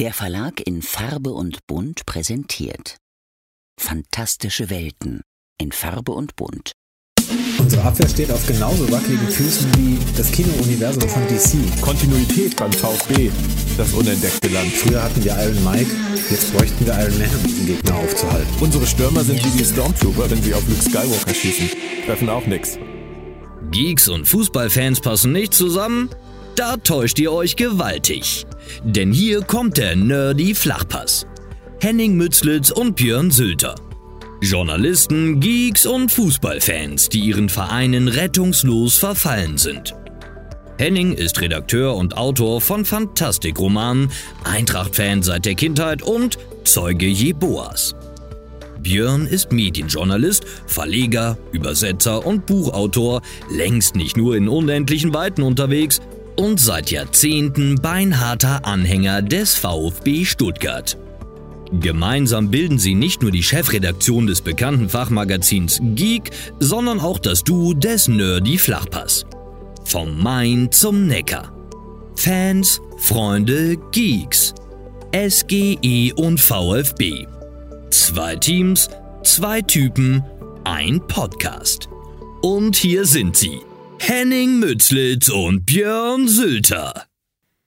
Der Verlag in Farbe und Bunt präsentiert Fantastische Welten in Farbe und Bunt. Unsere Abwehr steht auf genauso wackeligen Füßen wie das Kino-Universum von DC. Kontinuität beim VfB, das unentdeckte Land. Früher hatten wir Iron Mike, jetzt bräuchten wir Iron Man, um diesen Gegner aufzuhalten. Unsere Stürmer sind wie die Stormtrooper, wenn sie auf Luke Skywalker schießen. Treffen auch nix. Geeks und Fußballfans passen nicht zusammen? Da täuscht ihr euch gewaltig. Denn hier kommt der Nerdy Flachpass. Henning Mützlitz und Björn Sülter. Journalisten, Geeks und Fußballfans, die ihren Vereinen rettungslos verfallen sind. Henning ist Redakteur und Autor von Fantastikromanen, Eintracht-Fan seit der Kindheit und Zeuge Jeboas. Björn ist Medienjournalist, Verleger, Übersetzer und Buchautor, längst nicht nur in unendlichen Weiten unterwegs und seit Jahrzehnten beinharter Anhänger des VfB Stuttgart. Gemeinsam bilden sie nicht nur die Chefredaktion des bekannten Fachmagazins Geek, sondern auch das Duo des Nerdy Flachpass. Vom Main zum Neckar. Fans, Freunde, Geeks. SGE und VfB. Zwei Teams, zwei Typen, ein Podcast. Und hier sind sie. Henning Mützlitz und Björn Sülter.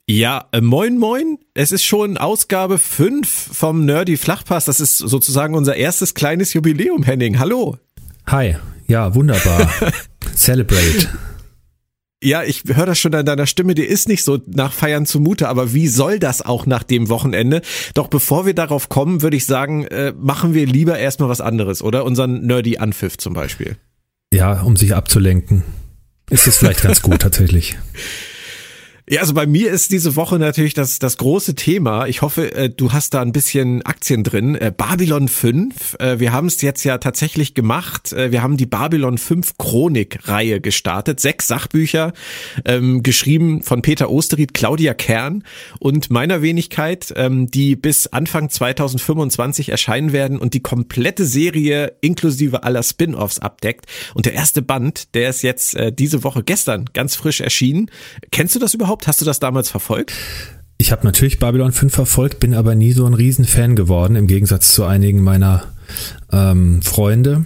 Ja, äh, moin moin. Es ist schon Ausgabe 5 vom Nerdy Flachpass. Das ist sozusagen unser erstes kleines Jubiläum, Henning. Hallo. Hi. Ja, wunderbar. Celebrate. Ja, ich höre das schon an deiner Stimme, dir ist nicht so nach Feiern zumute, aber wie soll das auch nach dem Wochenende? Doch bevor wir darauf kommen, würde ich sagen, äh, machen wir lieber erstmal was anderes, oder? Unseren Nerdy Anpfiff zum Beispiel. Ja, um sich abzulenken. Ist das vielleicht ganz gut tatsächlich. Ja, also bei mir ist diese Woche natürlich das, das große Thema. Ich hoffe, äh, du hast da ein bisschen Aktien drin. Äh, Babylon 5. Äh, wir haben es jetzt ja tatsächlich gemacht. Wir haben die Babylon 5 Chronik-Reihe gestartet. Sechs Sachbücher, ähm, geschrieben von Peter Osterried, Claudia Kern und meiner Wenigkeit, ähm, die bis Anfang 2025 erscheinen werden und die komplette Serie inklusive aller Spin-offs abdeckt. Und der erste Band, der ist jetzt äh, diese Woche gestern ganz frisch erschienen. Kennst du das überhaupt? Überhaupt? Hast du das damals verfolgt? Ich habe natürlich Babylon 5 verfolgt, bin aber nie so ein Riesenfan geworden, im Gegensatz zu einigen meiner ähm, Freunde.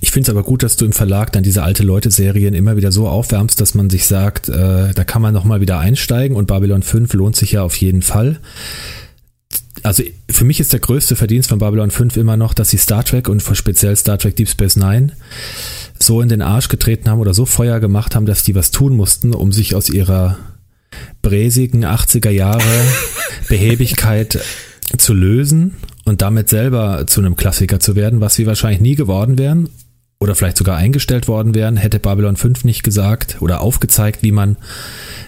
Ich finde es aber gut, dass du im Verlag dann diese alte Leute-Serien immer wieder so aufwärmst, dass man sich sagt, äh, da kann man nochmal wieder einsteigen und Babylon 5 lohnt sich ja auf jeden Fall. Also für mich ist der größte Verdienst von Babylon 5 immer noch, dass sie Star Trek und speziell Star Trek Deep Space Nine so in den Arsch getreten haben oder so Feuer gemacht haben, dass die was tun mussten, um sich aus ihrer bräsigen 80er Jahre Behäbigkeit zu lösen und damit selber zu einem Klassiker zu werden, was sie wahrscheinlich nie geworden wären oder vielleicht sogar eingestellt worden wären, hätte Babylon 5 nicht gesagt oder aufgezeigt, wie man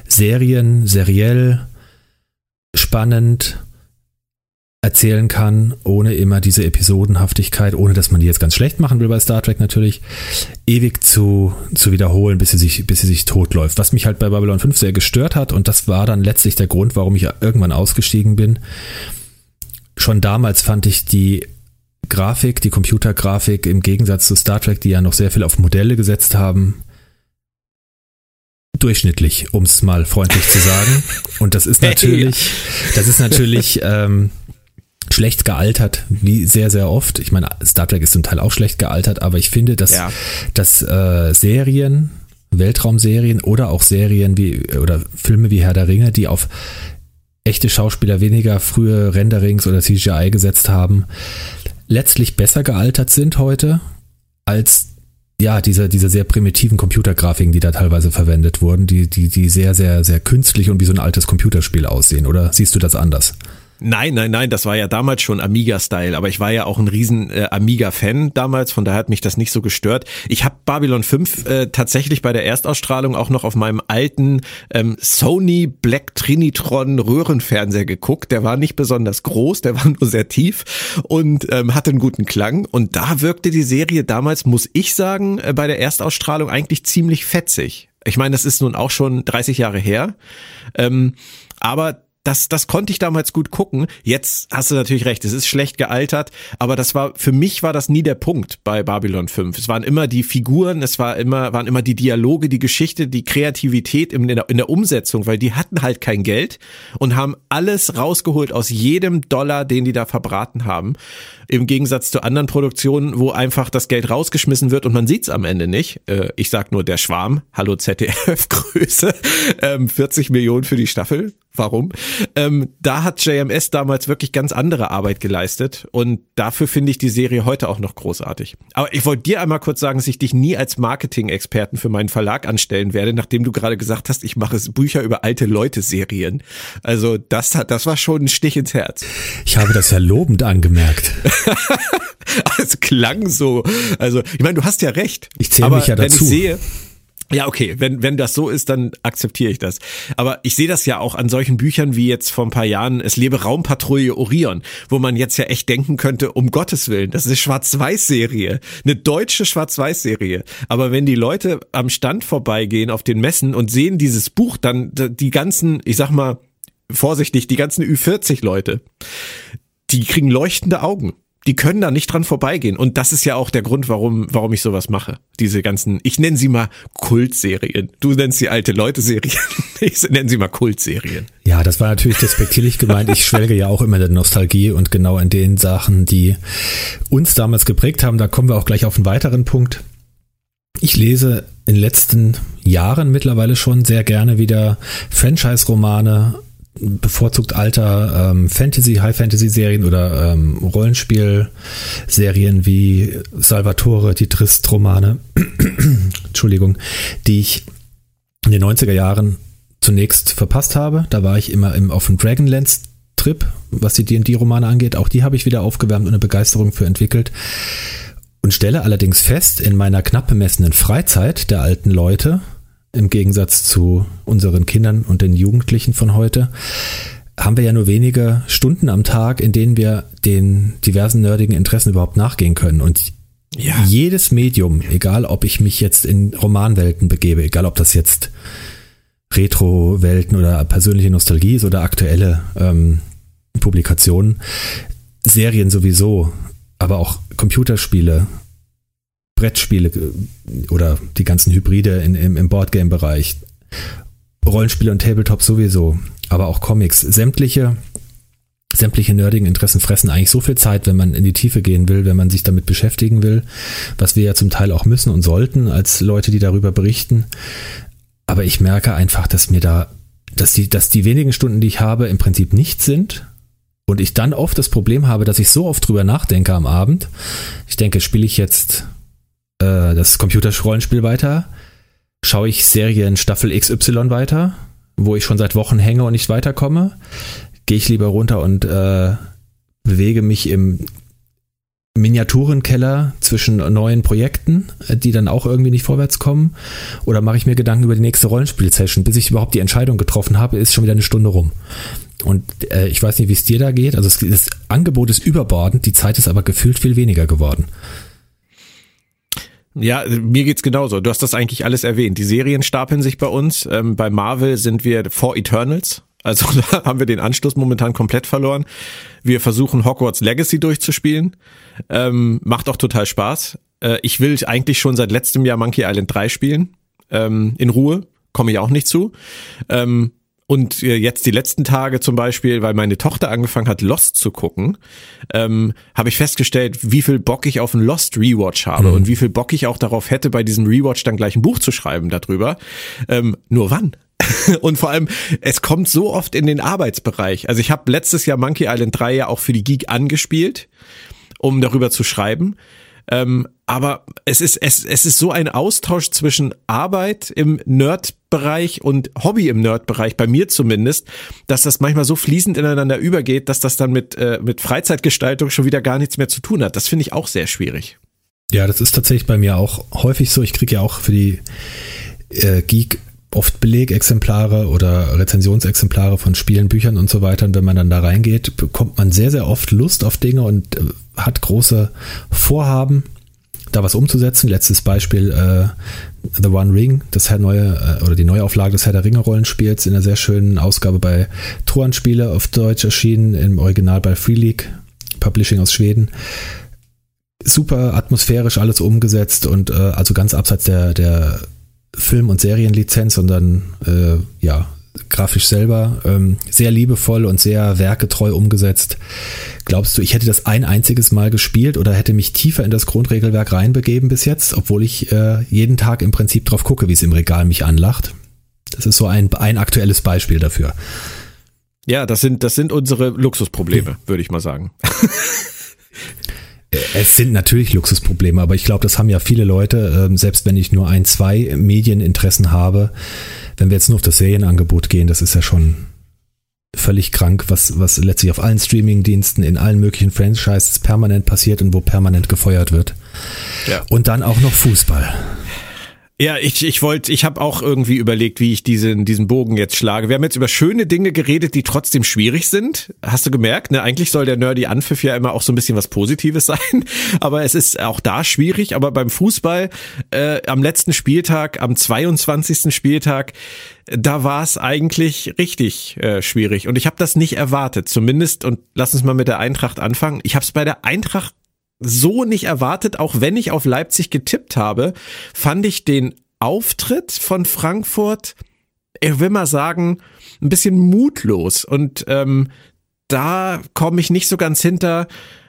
Serien, seriell, spannend, erzählen kann, ohne immer diese Episodenhaftigkeit, ohne dass man die jetzt ganz schlecht machen will bei Star Trek natürlich, ewig zu, zu wiederholen, bis sie sich, bis sie sich totläuft. Was mich halt bei Babylon 5 sehr gestört hat, und das war dann letztlich der Grund, warum ich irgendwann ausgestiegen bin. Schon damals fand ich die Grafik, die Computergrafik im Gegensatz zu Star Trek, die ja noch sehr viel auf Modelle gesetzt haben, durchschnittlich, um es mal freundlich zu sagen. Und das ist natürlich, das ist natürlich ähm, schlecht gealtert, wie sehr, sehr oft. Ich meine, Star Trek ist zum Teil auch schlecht gealtert, aber ich finde, dass, ja. dass äh, Serien, Weltraumserien oder auch Serien wie oder Filme wie Herr der Ringe, die auf echte Schauspieler weniger frühe Renderings oder CGI gesetzt haben, letztlich besser gealtert sind heute als ja, diese, diese sehr primitiven Computergrafiken, die da teilweise verwendet wurden, die, die, die sehr, sehr, sehr künstlich und wie so ein altes Computerspiel aussehen. Oder siehst du das anders? Nein, nein, nein, das war ja damals schon Amiga-Style, aber ich war ja auch ein riesen äh, Amiga-Fan damals, von daher hat mich das nicht so gestört. Ich habe Babylon 5 äh, tatsächlich bei der Erstausstrahlung auch noch auf meinem alten ähm, Sony Black Trinitron Röhrenfernseher geguckt. Der war nicht besonders groß, der war nur sehr tief und ähm, hatte einen guten Klang. Und da wirkte die Serie damals, muss ich sagen, äh, bei der Erstausstrahlung eigentlich ziemlich fetzig. Ich meine, das ist nun auch schon 30 Jahre her. Ähm, aber das, das konnte ich damals gut gucken. Jetzt hast du natürlich recht, es ist schlecht gealtert, aber das war, für mich war das nie der Punkt bei Babylon 5. Es waren immer die Figuren, es war immer, waren immer die Dialoge, die Geschichte, die Kreativität in der, in der Umsetzung, weil die hatten halt kein Geld und haben alles rausgeholt aus jedem Dollar, den die da verbraten haben. Im Gegensatz zu anderen Produktionen, wo einfach das Geld rausgeschmissen wird und man sieht's am Ende nicht. Äh, ich sag nur der Schwarm, hallo ZDF Größe, 40 ähm, Millionen für die Staffel warum. Ähm, da hat JMS damals wirklich ganz andere Arbeit geleistet und dafür finde ich die Serie heute auch noch großartig. Aber ich wollte dir einmal kurz sagen, dass ich dich nie als Marketing-Experten für meinen Verlag anstellen werde, nachdem du gerade gesagt hast, ich mache Bücher über alte Leute-Serien. Also das hat, das war schon ein Stich ins Herz. Ich habe das ja lobend angemerkt. es klang so. Also, ich meine, du hast ja recht. Ich zähle mich ja dazu. Wenn ich sehe, ja, okay, wenn, wenn das so ist, dann akzeptiere ich das. Aber ich sehe das ja auch an solchen Büchern wie jetzt vor ein paar Jahren Es lebe Raumpatrouille Orion, wo man jetzt ja echt denken könnte, um Gottes Willen, das ist eine Schwarz-Weiß-Serie, eine deutsche Schwarz-Weiß-Serie. Aber wenn die Leute am Stand vorbeigehen auf den Messen und sehen dieses Buch, dann die ganzen, ich sag mal, vorsichtig, die ganzen Ü40-Leute, die kriegen leuchtende Augen die können da nicht dran vorbeigehen. Und das ist ja auch der Grund, warum, warum ich sowas mache. Diese ganzen, ich nenne sie mal Kultserien. Du nennst sie alte Leute-Serien. Ich nenne sie mal Kultserien. Ja, das war natürlich despektierlich gemeint. Ich schwelge ja auch immer in der Nostalgie und genau in den Sachen, die uns damals geprägt haben. Da kommen wir auch gleich auf einen weiteren Punkt. Ich lese in den letzten Jahren mittlerweile schon sehr gerne wieder Franchise-Romane bevorzugt alter ähm, Fantasy, High-Fantasy-Serien oder ähm, Rollenspiel-Serien wie Salvatore, die Trist-Romane, Entschuldigung, die ich in den 90er Jahren zunächst verpasst habe. Da war ich immer im, auf dem Dragonlance-Trip, was die D&D-Romane angeht. Auch die habe ich wieder aufgewärmt und eine Begeisterung für entwickelt. Und stelle allerdings fest, in meiner knapp bemessenen Freizeit der alten Leute, im Gegensatz zu unseren Kindern und den Jugendlichen von heute, haben wir ja nur wenige Stunden am Tag, in denen wir den diversen nerdigen Interessen überhaupt nachgehen können. Und ja. jedes Medium, egal ob ich mich jetzt in Romanwelten begebe, egal ob das jetzt Retro-Welten oder persönliche Nostalgie ist oder aktuelle ähm, Publikationen, Serien sowieso, aber auch Computerspiele, Brettspiele äh, oder die ganzen Hybride in, im, im Boardgame-Bereich, Rollenspiele und Tabletop sowieso, aber auch Comics, sämtliche sämtliche nerdigen Interessen fressen eigentlich so viel Zeit, wenn man in die Tiefe gehen will, wenn man sich damit beschäftigen will, was wir ja zum Teil auch müssen und sollten als Leute, die darüber berichten. Aber ich merke einfach, dass mir da, dass die, dass die wenigen Stunden, die ich habe, im Prinzip nichts sind. Und ich dann oft das Problem habe, dass ich so oft drüber nachdenke am Abend. Ich denke, spiele ich jetzt äh, das Computerrollenspiel weiter, schaue ich Serien Staffel XY weiter, wo ich schon seit Wochen hänge und nicht weiterkomme, gehe ich lieber runter und äh, bewege mich im Miniaturenkeller zwischen neuen Projekten, äh, die dann auch irgendwie nicht vorwärts kommen? Oder mache ich mir Gedanken über die nächste Rollenspiel-Session? Bis ich überhaupt die Entscheidung getroffen habe, ist schon wieder eine Stunde rum. Und äh, ich weiß nicht, wie es dir da geht. Also es, das Angebot ist überbordend, die Zeit ist aber gefühlt viel weniger geworden. Ja, mir geht's genauso. Du hast das eigentlich alles erwähnt. Die Serien stapeln sich bei uns. Ähm, bei Marvel sind wir vor Eternals. Also da haben wir den Anschluss momentan komplett verloren. Wir versuchen Hogwarts Legacy durchzuspielen. Ähm, macht auch total Spaß. Äh, ich will eigentlich schon seit letztem Jahr Monkey Island 3 spielen. Ähm, in Ruhe. Komme ich auch nicht zu. Ähm, und äh, jetzt die letzten Tage zum Beispiel, weil meine Tochter angefangen hat, Lost zu gucken, ähm, habe ich festgestellt, wie viel Bock ich auf einen Lost Rewatch habe mhm. und wie viel Bock ich auch darauf hätte, bei diesem Rewatch dann gleich ein Buch zu schreiben darüber. Ähm, nur wann? und vor allem, es kommt so oft in den Arbeitsbereich. Also ich habe letztes Jahr Monkey Island 3 ja auch für die Geek angespielt, um darüber zu schreiben. Ähm, aber es ist, es, es ist so ein Austausch zwischen Arbeit im Nerd-Bereich und Hobby im Nerd-Bereich, bei mir zumindest, dass das manchmal so fließend ineinander übergeht, dass das dann mit, äh, mit Freizeitgestaltung schon wieder gar nichts mehr zu tun hat. Das finde ich auch sehr schwierig. Ja, das ist tatsächlich bei mir auch häufig so. Ich kriege ja auch für die äh, Geek oft Belegexemplare oder Rezensionsexemplare von Spielen, Büchern und so weiter. Und wenn man dann da reingeht, bekommt man sehr, sehr oft Lust auf Dinge und äh, hat große Vorhaben da was umzusetzen. Letztes Beispiel äh, The One Ring, das neue äh, oder die Neuauflage des Herr der Ringe Rollenspiels in einer sehr schönen Ausgabe bei Truan Spiele auf Deutsch erschienen, im Original bei Free League Publishing aus Schweden. Super atmosphärisch alles umgesetzt und äh, also ganz abseits der, der Film- und Serienlizenz, sondern äh, ja, grafisch selber ähm, sehr liebevoll und sehr werketreu umgesetzt. Glaubst du, ich hätte das ein einziges Mal gespielt oder hätte mich tiefer in das Grundregelwerk reinbegeben bis jetzt, obwohl ich äh, jeden Tag im Prinzip drauf gucke, wie es im Regal mich anlacht? Das ist so ein, ein aktuelles Beispiel dafür. Ja, das sind, das sind unsere Luxusprobleme, würde ich mal sagen. Es sind natürlich Luxusprobleme, aber ich glaube, das haben ja viele Leute, ähm, selbst wenn ich nur ein, zwei Medieninteressen habe, wenn wir jetzt nur auf das Serienangebot gehen, das ist ja schon völlig krank, was, was letztlich auf allen Streamingdiensten, in allen möglichen Franchises permanent passiert und wo permanent gefeuert wird. Ja. Und dann auch noch Fußball. Ja, ich, ich wollte, ich habe auch irgendwie überlegt, wie ich diesen, diesen Bogen jetzt schlage. Wir haben jetzt über schöne Dinge geredet, die trotzdem schwierig sind. Hast du gemerkt? Ne? Eigentlich soll der Nerdy Anpfiff ja immer auch so ein bisschen was Positives sein. Aber es ist auch da schwierig. Aber beim Fußball äh, am letzten Spieltag, am 22. Spieltag, da war es eigentlich richtig äh, schwierig. Und ich habe das nicht erwartet. Zumindest, und lass uns mal mit der Eintracht anfangen. Ich habe es bei der Eintracht so nicht erwartet, auch wenn ich auf Leipzig getippt habe, fand ich den Auftritt von Frankfurt, ich will mal sagen, ein bisschen mutlos. Und ähm, da komme ich nicht so ganz hinter,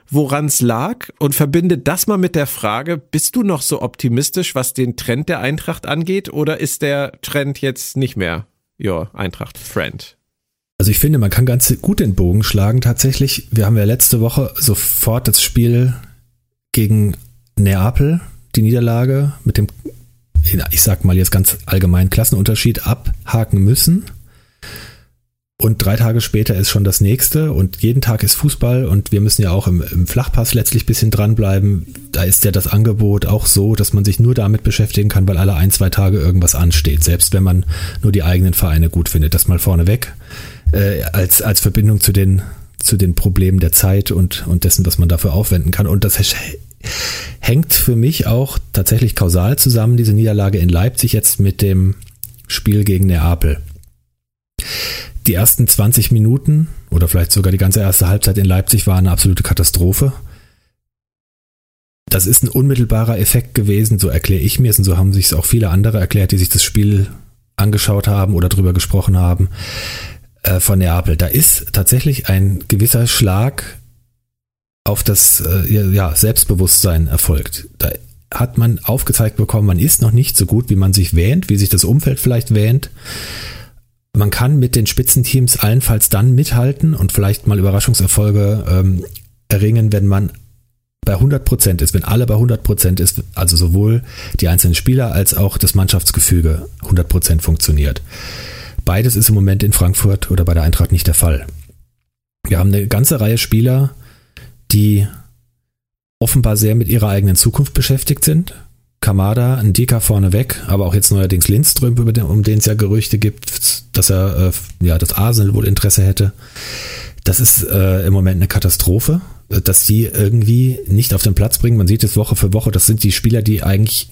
woran es lag und verbinde das mal mit der Frage, bist du noch so optimistisch, was den Trend der Eintracht angeht, oder ist der Trend jetzt nicht mehr, ja, Eintracht-Friend? Also ich finde, man kann ganz gut den Bogen schlagen tatsächlich. Wir haben ja letzte Woche sofort das Spiel gegen Neapel die Niederlage mit dem, ich sag mal jetzt ganz allgemein Klassenunterschied abhaken müssen. Und drei Tage später ist schon das nächste und jeden Tag ist Fußball und wir müssen ja auch im, im Flachpass letztlich bisschen dranbleiben. Da ist ja das Angebot auch so, dass man sich nur damit beschäftigen kann, weil alle ein, zwei Tage irgendwas ansteht, selbst wenn man nur die eigenen Vereine gut findet. Das mal vorneweg äh, als, als Verbindung zu den zu den Problemen der Zeit und, und dessen, was man dafür aufwenden kann. Und das hängt für mich auch tatsächlich kausal zusammen, diese Niederlage in Leipzig jetzt mit dem Spiel gegen Neapel. Die ersten 20 Minuten oder vielleicht sogar die ganze erste Halbzeit in Leipzig war eine absolute Katastrophe. Das ist ein unmittelbarer Effekt gewesen, so erkläre ich mir es und so haben sich es auch viele andere erklärt, die sich das Spiel angeschaut haben oder drüber gesprochen haben äh, von Neapel. Da ist tatsächlich ein gewisser Schlag auf das äh, ja, Selbstbewusstsein erfolgt. Da hat man aufgezeigt bekommen, man ist noch nicht so gut, wie man sich wähnt, wie sich das Umfeld vielleicht wähnt. Man kann mit den Spitzenteams allenfalls dann mithalten und vielleicht mal Überraschungserfolge ähm, erringen, wenn man bei 100 Prozent ist, wenn alle bei 100 Prozent ist, also sowohl die einzelnen Spieler als auch das Mannschaftsgefüge 100 Prozent funktioniert. Beides ist im Moment in Frankfurt oder bei der Eintracht nicht der Fall. Wir haben eine ganze Reihe Spieler, die offenbar sehr mit ihrer eigenen Zukunft beschäftigt sind. Kamada, ein Dika vorneweg, aber auch jetzt neuerdings Lindström, um den es ja Gerüchte gibt, dass er äh, ja das Arsenal wohl Interesse hätte. Das ist äh, im Moment eine Katastrophe, dass die irgendwie nicht auf den Platz bringen. Man sieht es Woche für Woche. Das sind die Spieler, die eigentlich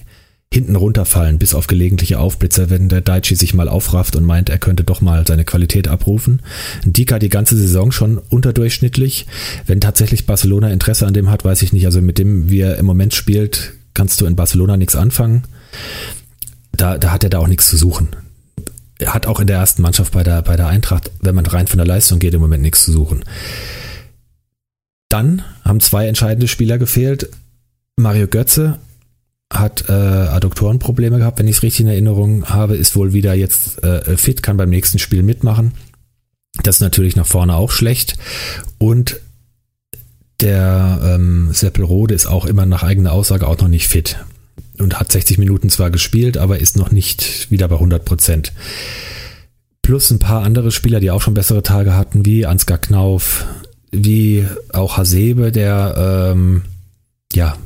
hinten runterfallen, bis auf gelegentliche Aufblitzer, wenn der Daichi sich mal aufrafft und meint, er könnte doch mal seine Qualität abrufen. Dika die ganze Saison schon unterdurchschnittlich. Wenn tatsächlich Barcelona Interesse an dem hat, weiß ich nicht. Also mit dem, wie er im Moment spielt, kannst du in Barcelona nichts anfangen. Da, da hat er da auch nichts zu suchen. Er hat auch in der ersten Mannschaft bei der, bei der Eintracht, wenn man rein von der Leistung geht, im Moment nichts zu suchen. Dann haben zwei entscheidende Spieler gefehlt. Mario Götze hat äh, Adduktorenprobleme gehabt, wenn ich es richtig in Erinnerung habe, ist wohl wieder jetzt äh, fit, kann beim nächsten Spiel mitmachen. Das ist natürlich nach vorne auch schlecht. Und der ähm, Seppelrode ist auch immer nach eigener Aussage auch noch nicht fit. Und hat 60 Minuten zwar gespielt, aber ist noch nicht wieder bei 100 Prozent. Plus ein paar andere Spieler, die auch schon bessere Tage hatten, wie Ansgar Knauf, wie auch Hasebe, der ähm, ja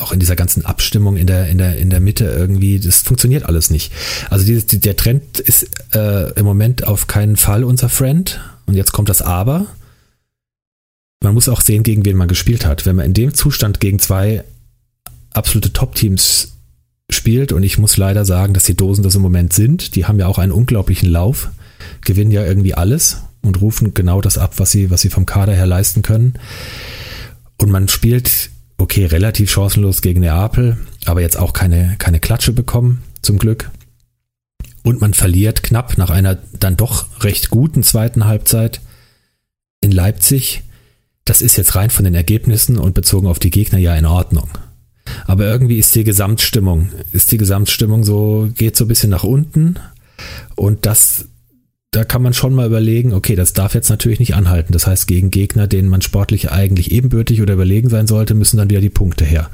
auch in dieser ganzen Abstimmung in der, in der, in der Mitte irgendwie, das funktioniert alles nicht. Also dieses, der Trend ist äh, im Moment auf keinen Fall unser Friend. Und jetzt kommt das Aber. Man muss auch sehen, gegen wen man gespielt hat. Wenn man in dem Zustand gegen zwei absolute Top-Teams spielt und ich muss leider sagen, dass die Dosen das im Moment sind. Die haben ja auch einen unglaublichen Lauf, gewinnen ja irgendwie alles und rufen genau das ab, was sie, was sie vom Kader her leisten können. Und man spielt, okay, relativ chancenlos gegen Neapel, aber jetzt auch keine, keine Klatsche bekommen, zum Glück. Und man verliert knapp nach einer dann doch recht guten zweiten Halbzeit in Leipzig. Das ist jetzt rein von den Ergebnissen und bezogen auf die Gegner ja in Ordnung. Aber irgendwie ist die Gesamtstimmung, ist die Gesamtstimmung so, geht so ein bisschen nach unten. Und das da kann man schon mal überlegen, okay, das darf jetzt natürlich nicht anhalten. Das heißt, gegen Gegner, denen man sportlich eigentlich ebenbürtig oder überlegen sein sollte, müssen dann wieder die Punkte her.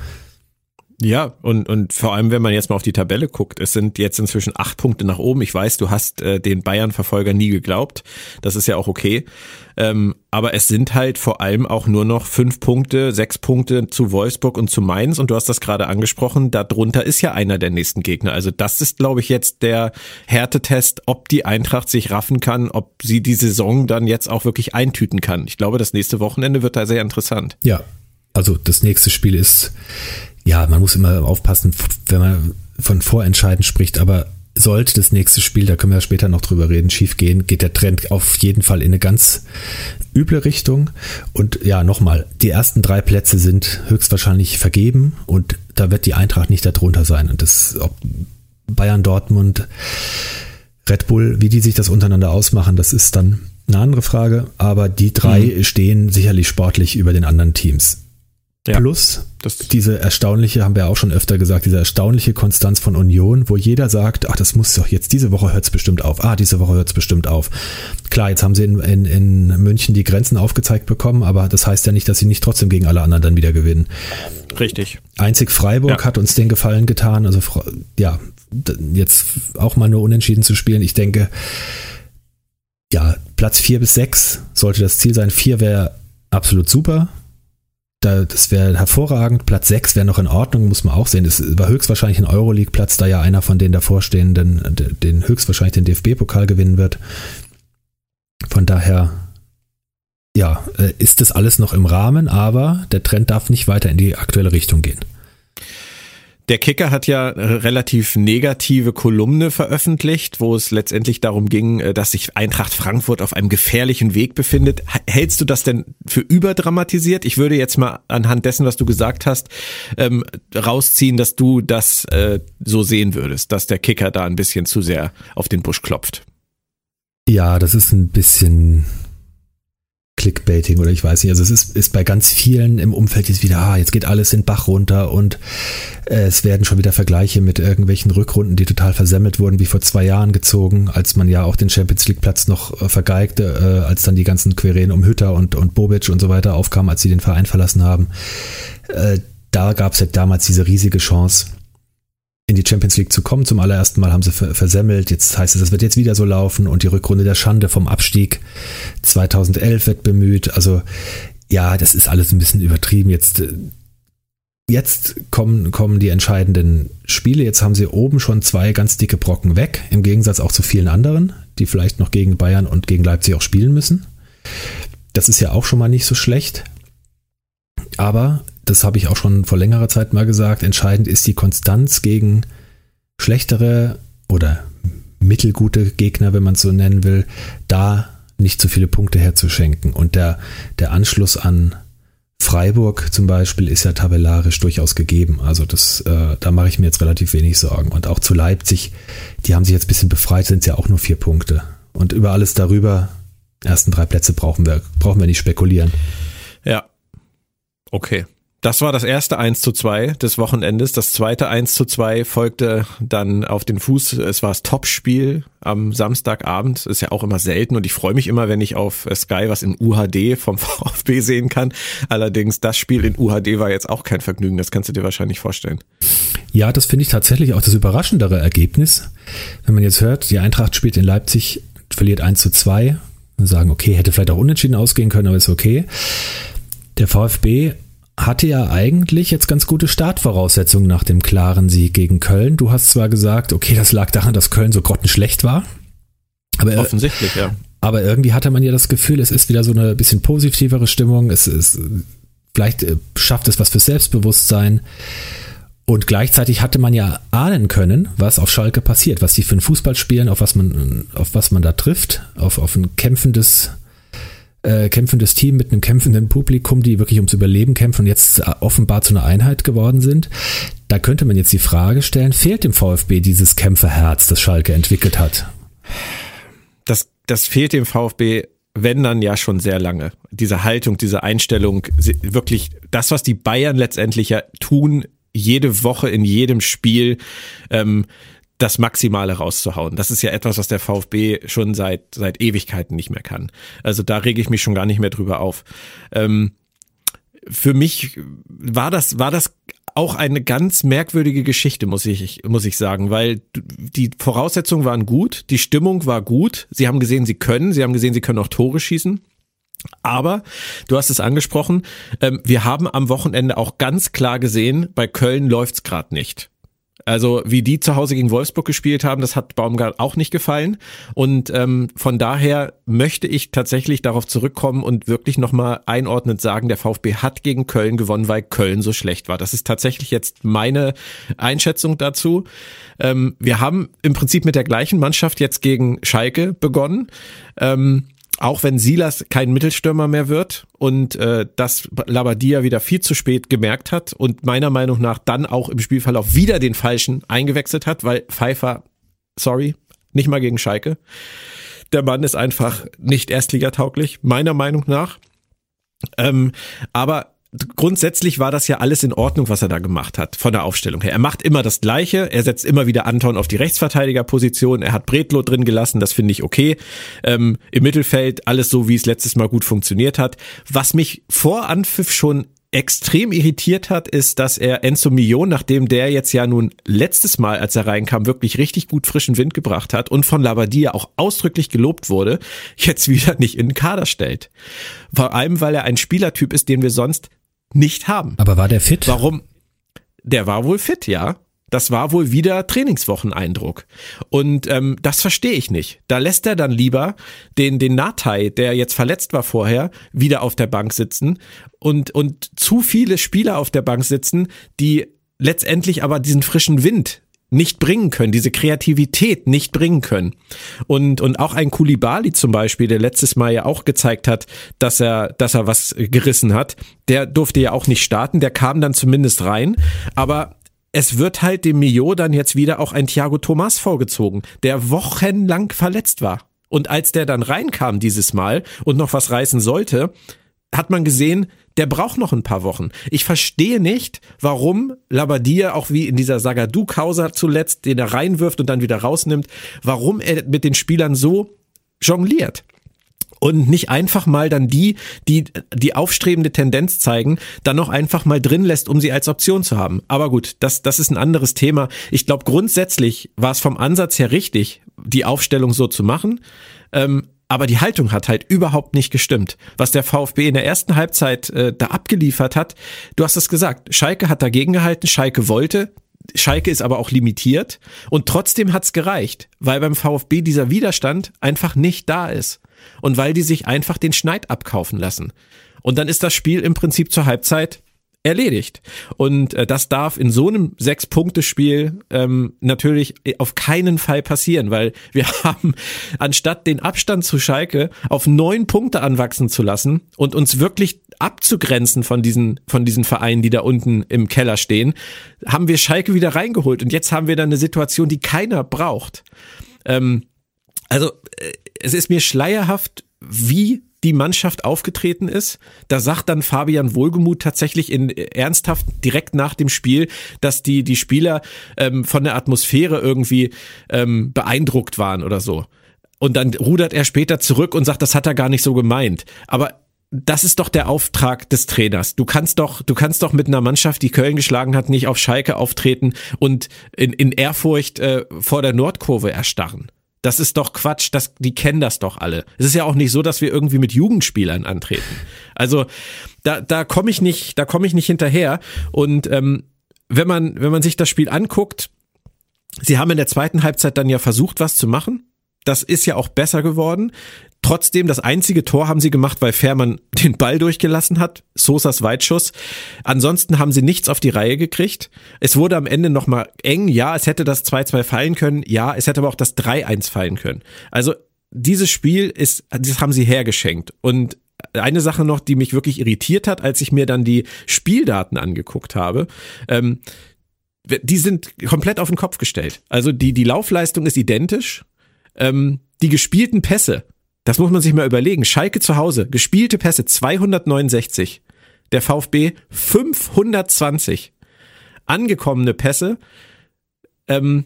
Ja, und, und vor allem, wenn man jetzt mal auf die Tabelle guckt, es sind jetzt inzwischen acht Punkte nach oben. Ich weiß, du hast äh, den Bayern-Verfolger nie geglaubt. Das ist ja auch okay. Ähm, aber es sind halt vor allem auch nur noch fünf Punkte, sechs Punkte zu Wolfsburg und zu Mainz. Und du hast das gerade angesprochen, darunter ist ja einer der nächsten Gegner. Also das ist, glaube ich, jetzt der Härtetest, ob die Eintracht sich raffen kann, ob sie die Saison dann jetzt auch wirklich eintüten kann. Ich glaube, das nächste Wochenende wird da sehr interessant. Ja, also das nächste Spiel ist ja, man muss immer aufpassen, wenn man von Vorentscheiden spricht, aber sollte das nächste Spiel, da können wir später noch drüber reden, schief gehen, geht der Trend auf jeden Fall in eine ganz üble Richtung. Und ja, nochmal, die ersten drei Plätze sind höchstwahrscheinlich vergeben und da wird die Eintracht nicht darunter sein. Und das, ob Bayern, Dortmund, Red Bull, wie die sich das untereinander ausmachen, das ist dann eine andere Frage. Aber die drei mhm. stehen sicherlich sportlich über den anderen Teams. Ja, Plus diese erstaunliche, haben wir auch schon öfter gesagt, diese erstaunliche Konstanz von Union, wo jeder sagt, ach, das muss doch jetzt, diese Woche hört es bestimmt auf. Ah, diese Woche hört es bestimmt auf. Klar, jetzt haben sie in, in, in München die Grenzen aufgezeigt bekommen, aber das heißt ja nicht, dass sie nicht trotzdem gegen alle anderen dann wieder gewinnen. Richtig. Einzig Freiburg ja. hat uns den Gefallen getan. Also ja, jetzt auch mal nur unentschieden zu spielen. Ich denke, ja, Platz vier bis sechs sollte das Ziel sein. Vier wäre absolut super da, das wäre hervorragend. Platz 6 wäre noch in Ordnung, muss man auch sehen. Das war höchstwahrscheinlich ein Euroleague-Platz, da ja einer von den davorstehenden, den höchstwahrscheinlich den DFB-Pokal gewinnen wird. Von daher, ja, äh, ist das alles noch im Rahmen, aber der Trend darf nicht weiter in die aktuelle Richtung gehen. Der Kicker hat ja relativ negative Kolumne veröffentlicht, wo es letztendlich darum ging, äh, dass sich Eintracht Frankfurt auf einem gefährlichen Weg befindet. Hältst du das denn für überdramatisiert? Ich würde jetzt mal anhand dessen, was du gesagt hast, ähm, rausziehen, dass du das äh, so sehen würdest, dass der Kicker da ein bisschen zu sehr auf den Busch klopft. Ja, das ist ein bisschen Clickbaiting oder ich weiß nicht. Also es ist, ist bei ganz vielen im Umfeld jetzt wieder, ah, jetzt geht alles in Bach runter und äh, es werden schon wieder Vergleiche mit irgendwelchen Rückrunden, die total versemmelt wurden, wie vor zwei Jahren gezogen, als man ja auch den Champions League Platz noch äh, vergeigte, äh, als dann die ganzen Querelen um Hütter und, und Bobic und so weiter aufkamen, als sie den Verein verlassen haben. Äh, da gab es ja damals diese riesige Chance in die Champions League zu kommen. Zum allerersten Mal haben sie versemmelt. Jetzt heißt es, es wird jetzt wieder so laufen und die Rückrunde der Schande vom Abstieg 2011 wird bemüht. Also ja, das ist alles ein bisschen übertrieben. Jetzt, jetzt kommen, kommen die entscheidenden Spiele. Jetzt haben sie oben schon zwei ganz dicke Brocken weg, im Gegensatz auch zu vielen anderen, die vielleicht noch gegen Bayern und gegen Leipzig auch spielen müssen. Das ist ja auch schon mal nicht so schlecht. Aber das habe ich auch schon vor längerer Zeit mal gesagt, entscheidend ist die Konstanz gegen schlechtere oder mittelgute Gegner, wenn man es so nennen will, da nicht zu viele Punkte herzuschenken. Und der, der Anschluss an Freiburg zum Beispiel ist ja tabellarisch durchaus gegeben. Also das, äh, da mache ich mir jetzt relativ wenig Sorgen. Und auch zu Leipzig, die haben sich jetzt ein bisschen befreit, sind es ja auch nur vier Punkte. Und über alles darüber, ersten drei Plätze brauchen wir, brauchen wir nicht spekulieren. Ja. Okay. Das war das erste 1 zu 2 des Wochenendes. Das zweite 1 zu 2 folgte dann auf den Fuß. Es war das Topspiel am Samstagabend. Ist ja auch immer selten und ich freue mich immer, wenn ich auf Sky was in UHD vom VfB sehen kann. Allerdings das Spiel in UHD war jetzt auch kein Vergnügen. Das kannst du dir wahrscheinlich vorstellen. Ja, das finde ich tatsächlich auch das überraschendere Ergebnis. Wenn man jetzt hört, die Eintracht spielt in Leipzig, verliert 1 zu 2. Dann sagen, okay, hätte vielleicht auch unentschieden ausgehen können, aber ist okay. Der VfB hatte ja eigentlich jetzt ganz gute Startvoraussetzungen nach dem klaren Sieg gegen Köln. Du hast zwar gesagt, okay, das lag daran, dass Köln so grottenschlecht war. Aber offensichtlich, ja. Aber irgendwie hatte man ja das Gefühl, es ist wieder so eine bisschen positivere Stimmung. Es ist, vielleicht äh, schafft es was für Selbstbewusstsein. Und gleichzeitig hatte man ja ahnen können, was auf Schalke passiert, was die für einen Fußball spielen, auf was man, auf was man da trifft, auf, auf ein kämpfendes, äh, kämpfendes Team mit einem kämpfenden Publikum, die wirklich ums Überleben kämpfen und jetzt offenbar zu einer Einheit geworden sind. Da könnte man jetzt die Frage stellen, fehlt dem VfB dieses Kämpferherz, das Schalke entwickelt hat? Das, das fehlt dem VfB wenn dann ja schon sehr lange. Diese Haltung, diese Einstellung, wirklich das, was die Bayern letztendlich ja tun, jede Woche in jedem Spiel, ähm, das Maximale rauszuhauen. Das ist ja etwas, was der VfB schon seit, seit Ewigkeiten nicht mehr kann. Also da rege ich mich schon gar nicht mehr drüber auf. Ähm, für mich war das, war das auch eine ganz merkwürdige Geschichte, muss ich, muss ich sagen, weil die Voraussetzungen waren gut, die Stimmung war gut. Sie haben gesehen, sie können, sie haben gesehen, sie können auch Tore schießen. Aber du hast es angesprochen, ähm, wir haben am Wochenende auch ganz klar gesehen, bei Köln läuft's gerade nicht. Also wie die zu Hause gegen Wolfsburg gespielt haben, das hat Baumgart auch nicht gefallen. Und ähm, von daher möchte ich tatsächlich darauf zurückkommen und wirklich nochmal einordnend sagen, der VfB hat gegen Köln gewonnen, weil Köln so schlecht war. Das ist tatsächlich jetzt meine Einschätzung dazu. Ähm, wir haben im Prinzip mit der gleichen Mannschaft jetzt gegen Schalke begonnen. Ähm, auch wenn Silas kein Mittelstürmer mehr wird und äh, das Labadia wieder viel zu spät gemerkt hat und meiner Meinung nach dann auch im Spielverlauf wieder den falschen eingewechselt hat, weil Pfeiffer, sorry, nicht mal gegen Schalke. Der Mann ist einfach nicht erstligatauglich, meiner Meinung nach. Ähm, aber grundsätzlich war das ja alles in Ordnung, was er da gemacht hat, von der Aufstellung her. Er macht immer das Gleiche, er setzt immer wieder Anton auf die Rechtsverteidigerposition, er hat Bretlo drin gelassen, das finde ich okay. Ähm, Im Mittelfeld alles so, wie es letztes Mal gut funktioniert hat. Was mich vor Anpfiff schon extrem irritiert hat, ist, dass er Enzo Millon, nachdem der jetzt ja nun letztes Mal, als er reinkam, wirklich richtig gut frischen Wind gebracht hat und von Labadia auch ausdrücklich gelobt wurde, jetzt wieder nicht in den Kader stellt. Vor allem, weil er ein Spielertyp ist, den wir sonst nicht haben. Aber war der fit? Warum? Der war wohl fit, ja. Das war wohl wieder Trainingswocheneindruck. Und ähm, das verstehe ich nicht. Da lässt er dann lieber den, den Natai, der jetzt verletzt war vorher, wieder auf der Bank sitzen und, und zu viele Spieler auf der Bank sitzen, die letztendlich aber diesen frischen Wind nicht bringen können, diese Kreativität nicht bringen können. Und, und auch ein Kulibali zum Beispiel, der letztes Mal ja auch gezeigt hat, dass er, dass er was gerissen hat, der durfte ja auch nicht starten, der kam dann zumindest rein, aber es wird halt dem Mio dann jetzt wieder auch ein Thiago Thomas vorgezogen, der wochenlang verletzt war. Und als der dann reinkam dieses Mal und noch was reißen sollte, hat man gesehen, der braucht noch ein paar Wochen. Ich verstehe nicht, warum Labadia, auch wie in dieser Sagadu-Causa zuletzt, den er reinwirft und dann wieder rausnimmt, warum er mit den Spielern so jongliert und nicht einfach mal dann die, die die aufstrebende Tendenz zeigen, dann noch einfach mal drin lässt, um sie als Option zu haben. Aber gut, das, das ist ein anderes Thema. Ich glaube, grundsätzlich war es vom Ansatz her richtig, die Aufstellung so zu machen. Ähm, aber die Haltung hat halt überhaupt nicht gestimmt. Was der VfB in der ersten Halbzeit äh, da abgeliefert hat, du hast es gesagt, Schalke hat dagegen gehalten, Schalke wollte, Schalke ist aber auch limitiert und trotzdem hat's gereicht, weil beim VfB dieser Widerstand einfach nicht da ist und weil die sich einfach den Schneid abkaufen lassen. Und dann ist das Spiel im Prinzip zur Halbzeit erledigt. Und äh, das darf in so einem Sechs-Punkte-Spiel ähm, natürlich auf keinen Fall passieren, weil wir haben, anstatt den Abstand zu Schalke auf neun Punkte anwachsen zu lassen und uns wirklich abzugrenzen von diesen, von diesen Vereinen, die da unten im Keller stehen, haben wir Schalke wieder reingeholt. Und jetzt haben wir dann eine Situation, die keiner braucht. Ähm, also, äh, es ist mir schleierhaft, wie die Mannschaft aufgetreten ist. Da sagt dann Fabian Wohlgemuth tatsächlich in ernsthaft direkt nach dem Spiel, dass die die Spieler ähm, von der Atmosphäre irgendwie ähm, beeindruckt waren oder so. Und dann rudert er später zurück und sagt, das hat er gar nicht so gemeint. Aber das ist doch der Auftrag des Trainers. Du kannst doch, du kannst doch mit einer Mannschaft, die Köln geschlagen hat, nicht auf Schalke auftreten und in, in Ehrfurcht äh, vor der Nordkurve erstarren. Das ist doch Quatsch, das, die kennen das doch alle. Es ist ja auch nicht so, dass wir irgendwie mit Jugendspielern antreten. Also da, da komme ich nicht, da komme ich nicht hinterher. Und ähm, wenn man, wenn man sich das Spiel anguckt, sie haben in der zweiten Halbzeit dann ja versucht, was zu machen. Das ist ja auch besser geworden. Trotzdem, das einzige Tor haben sie gemacht, weil Fährmann den Ball durchgelassen hat. Sosas Weitschuss. Ansonsten haben sie nichts auf die Reihe gekriegt. Es wurde am Ende nochmal eng. Ja, es hätte das 2-2 fallen können. Ja, es hätte aber auch das 3-1 fallen können. Also dieses Spiel ist, das haben sie hergeschenkt. Und eine Sache noch, die mich wirklich irritiert hat, als ich mir dann die Spieldaten angeguckt habe. Ähm, die sind komplett auf den Kopf gestellt. Also die, die Laufleistung ist identisch. Ähm, die gespielten Pässe, das muss man sich mal überlegen. Schalke zu Hause, gespielte Pässe 269. Der VfB 520. Angekommene Pässe ähm,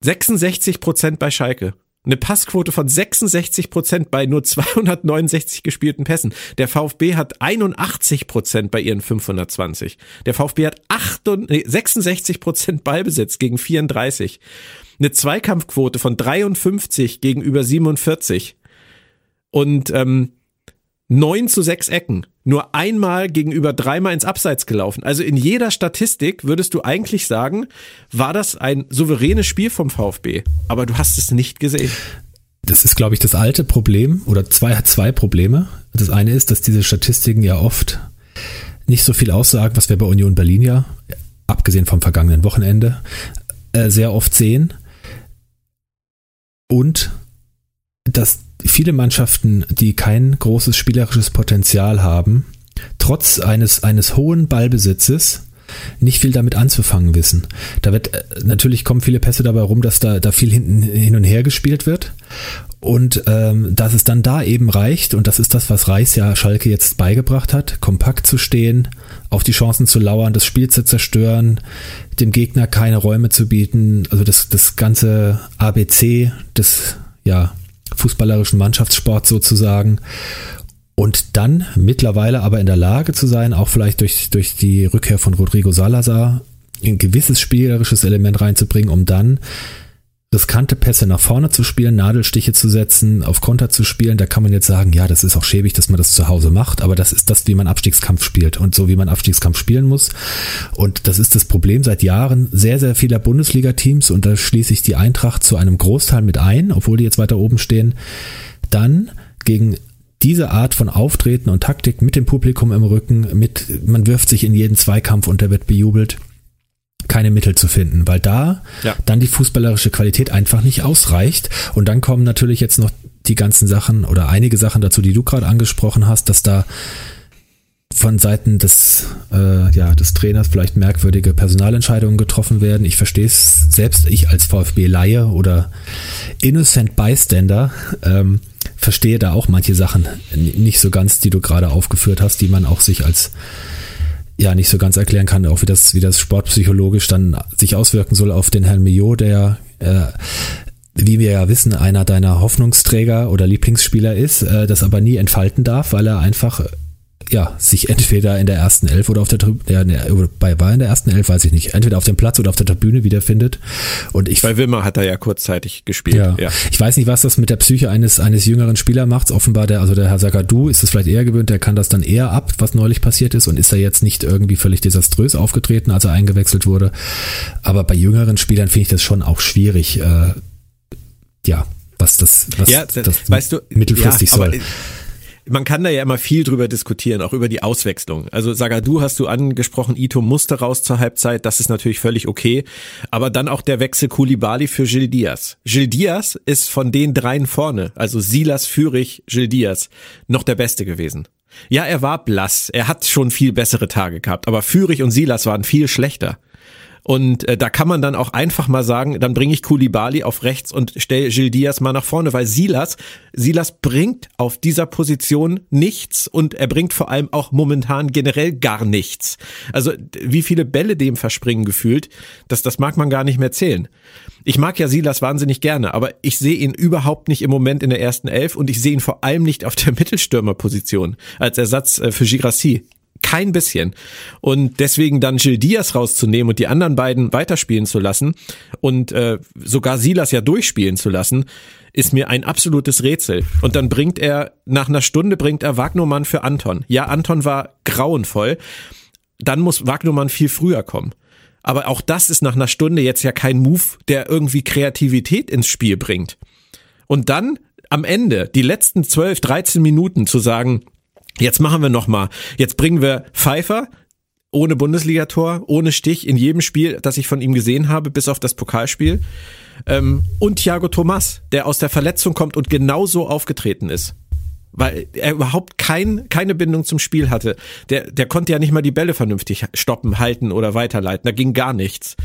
66 Prozent bei Schalke. Eine Passquote von 66 Prozent bei nur 269 gespielten Pässen. Der VfB hat 81 Prozent bei ihren 520. Der VfB hat 68, nee, 66 Prozent Ballbesitz gegen 34. Eine Zweikampfquote von 53 gegenüber 47. Und ähm, 9 zu 6 Ecken. Nur einmal gegenüber dreimal ins Abseits gelaufen. Also in jeder Statistik würdest du eigentlich sagen, war das ein souveränes Spiel vom VfB. Aber du hast es nicht gesehen. Das ist, glaube ich, das alte Problem oder zwei hat zwei Probleme. Das eine ist, dass diese Statistiken ja oft nicht so viel aussagen, was wir bei Union Berlin ja, abgesehen vom vergangenen Wochenende, äh, sehr oft sehen. Und dass viele Mannschaften, die kein großes spielerisches Potenzial haben, trotz eines, eines hohen Ballbesitzes nicht viel damit anzufangen wissen. Da wird äh, natürlich kommen viele Pässe dabei rum, dass da, da viel hinten hin und her gespielt wird. Und ähm, dass es dann da eben reicht, und das ist das, was Reis ja Schalke jetzt beigebracht hat, kompakt zu stehen, auf die Chancen zu lauern, das Spiel zu zerstören, dem Gegner keine Räume zu bieten, also das, das ganze ABC des ja, fußballerischen Mannschaftssport sozusagen. Und dann mittlerweile aber in der Lage zu sein, auch vielleicht durch, durch die Rückkehr von Rodrigo Salazar, ein gewisses spielerisches Element reinzubringen, um dann riskante Pässe nach vorne zu spielen, Nadelstiche zu setzen, auf Konter zu spielen, da kann man jetzt sagen, ja, das ist auch schäbig, dass man das zu Hause macht, aber das ist das, wie man Abstiegskampf spielt und so wie man Abstiegskampf spielen muss. Und das ist das Problem seit Jahren sehr, sehr vieler Bundesliga-Teams und da schließe ich die Eintracht zu einem Großteil mit ein, obwohl die jetzt weiter oben stehen, dann gegen diese Art von Auftreten und Taktik mit dem Publikum im Rücken, mit, man wirft sich in jeden Zweikampf und der wird bejubelt keine Mittel zu finden, weil da ja. dann die fußballerische Qualität einfach nicht ausreicht. Und dann kommen natürlich jetzt noch die ganzen Sachen oder einige Sachen dazu, die du gerade angesprochen hast, dass da von Seiten des, äh, ja, des Trainers vielleicht merkwürdige Personalentscheidungen getroffen werden. Ich verstehe es selbst, ich als VfB-Laie oder Innocent Bystander ähm, verstehe da auch manche Sachen nicht so ganz, die du gerade aufgeführt hast, die man auch sich als ja nicht so ganz erklären kann, auch wie das, wie das sportpsychologisch dann sich auswirken soll auf den Herrn Mio, der äh, wie wir ja wissen, einer deiner Hoffnungsträger oder Lieblingsspieler ist, äh, das aber nie entfalten darf, weil er einfach ja, sich entweder in der ersten Elf oder auf der Tribüne, ja, bei war in der ersten Elf, weiß ich nicht, entweder auf dem Platz oder auf der Tribüne wiederfindet. Und ich bei Wilmer hat er ja kurzzeitig gespielt. Ja. ja. Ich weiß nicht, was das mit der Psyche eines eines jüngeren Spielers macht. Offenbar der, also der Herr Sagadu ist es vielleicht eher gewöhnt, der kann das dann eher ab, was neulich passiert ist und ist er jetzt nicht irgendwie völlig desaströs aufgetreten, als er eingewechselt wurde. Aber bei jüngeren Spielern finde ich das schon auch schwierig. Äh, ja, was das, was ja, das, das weißt du, mittelfristig ja, soll man kann da ja immer viel drüber diskutieren, auch über die Auswechslung. Also Sagadu hast du angesprochen, Ito musste raus zur Halbzeit, das ist natürlich völlig okay. Aber dann auch der Wechsel Kulibali für Gil Diaz. Gil Diaz ist von den dreien vorne, also Silas, Fürich, Gil Diaz, noch der Beste gewesen. Ja, er war blass, er hat schon viel bessere Tage gehabt, aber Fürich und Silas waren viel schlechter. Und äh, da kann man dann auch einfach mal sagen, dann bringe ich Kulibali auf rechts und stelle Gil Diaz mal nach vorne, weil Silas, Silas bringt auf dieser Position nichts und er bringt vor allem auch momentan generell gar nichts. Also wie viele Bälle dem verspringen gefühlt, das, das mag man gar nicht mehr zählen. Ich mag ja Silas wahnsinnig gerne, aber ich sehe ihn überhaupt nicht im Moment in der ersten Elf und ich sehe ihn vor allem nicht auf der Mittelstürmerposition als Ersatz äh, für Girassi kein bisschen. Und deswegen dann Gil Diaz rauszunehmen und die anderen beiden weiterspielen zu lassen und äh, sogar Silas ja durchspielen zu lassen, ist mir ein absolutes Rätsel. Und dann bringt er, nach einer Stunde bringt er Wagnermann für Anton. Ja, Anton war grauenvoll. Dann muss Wagnermann viel früher kommen. Aber auch das ist nach einer Stunde jetzt ja kein Move, der irgendwie Kreativität ins Spiel bringt. Und dann am Ende, die letzten 12, 13 Minuten zu sagen, jetzt machen wir nochmal, jetzt bringen wir Pfeiffer, ohne Bundesligator, ohne Stich in jedem Spiel, das ich von ihm gesehen habe, bis auf das Pokalspiel. Ähm, und Thiago Thomas, der aus der Verletzung kommt und genauso aufgetreten ist weil er überhaupt kein, keine Bindung zum Spiel hatte. Der, der konnte ja nicht mal die Bälle vernünftig stoppen, halten oder weiterleiten. Da ging gar nichts.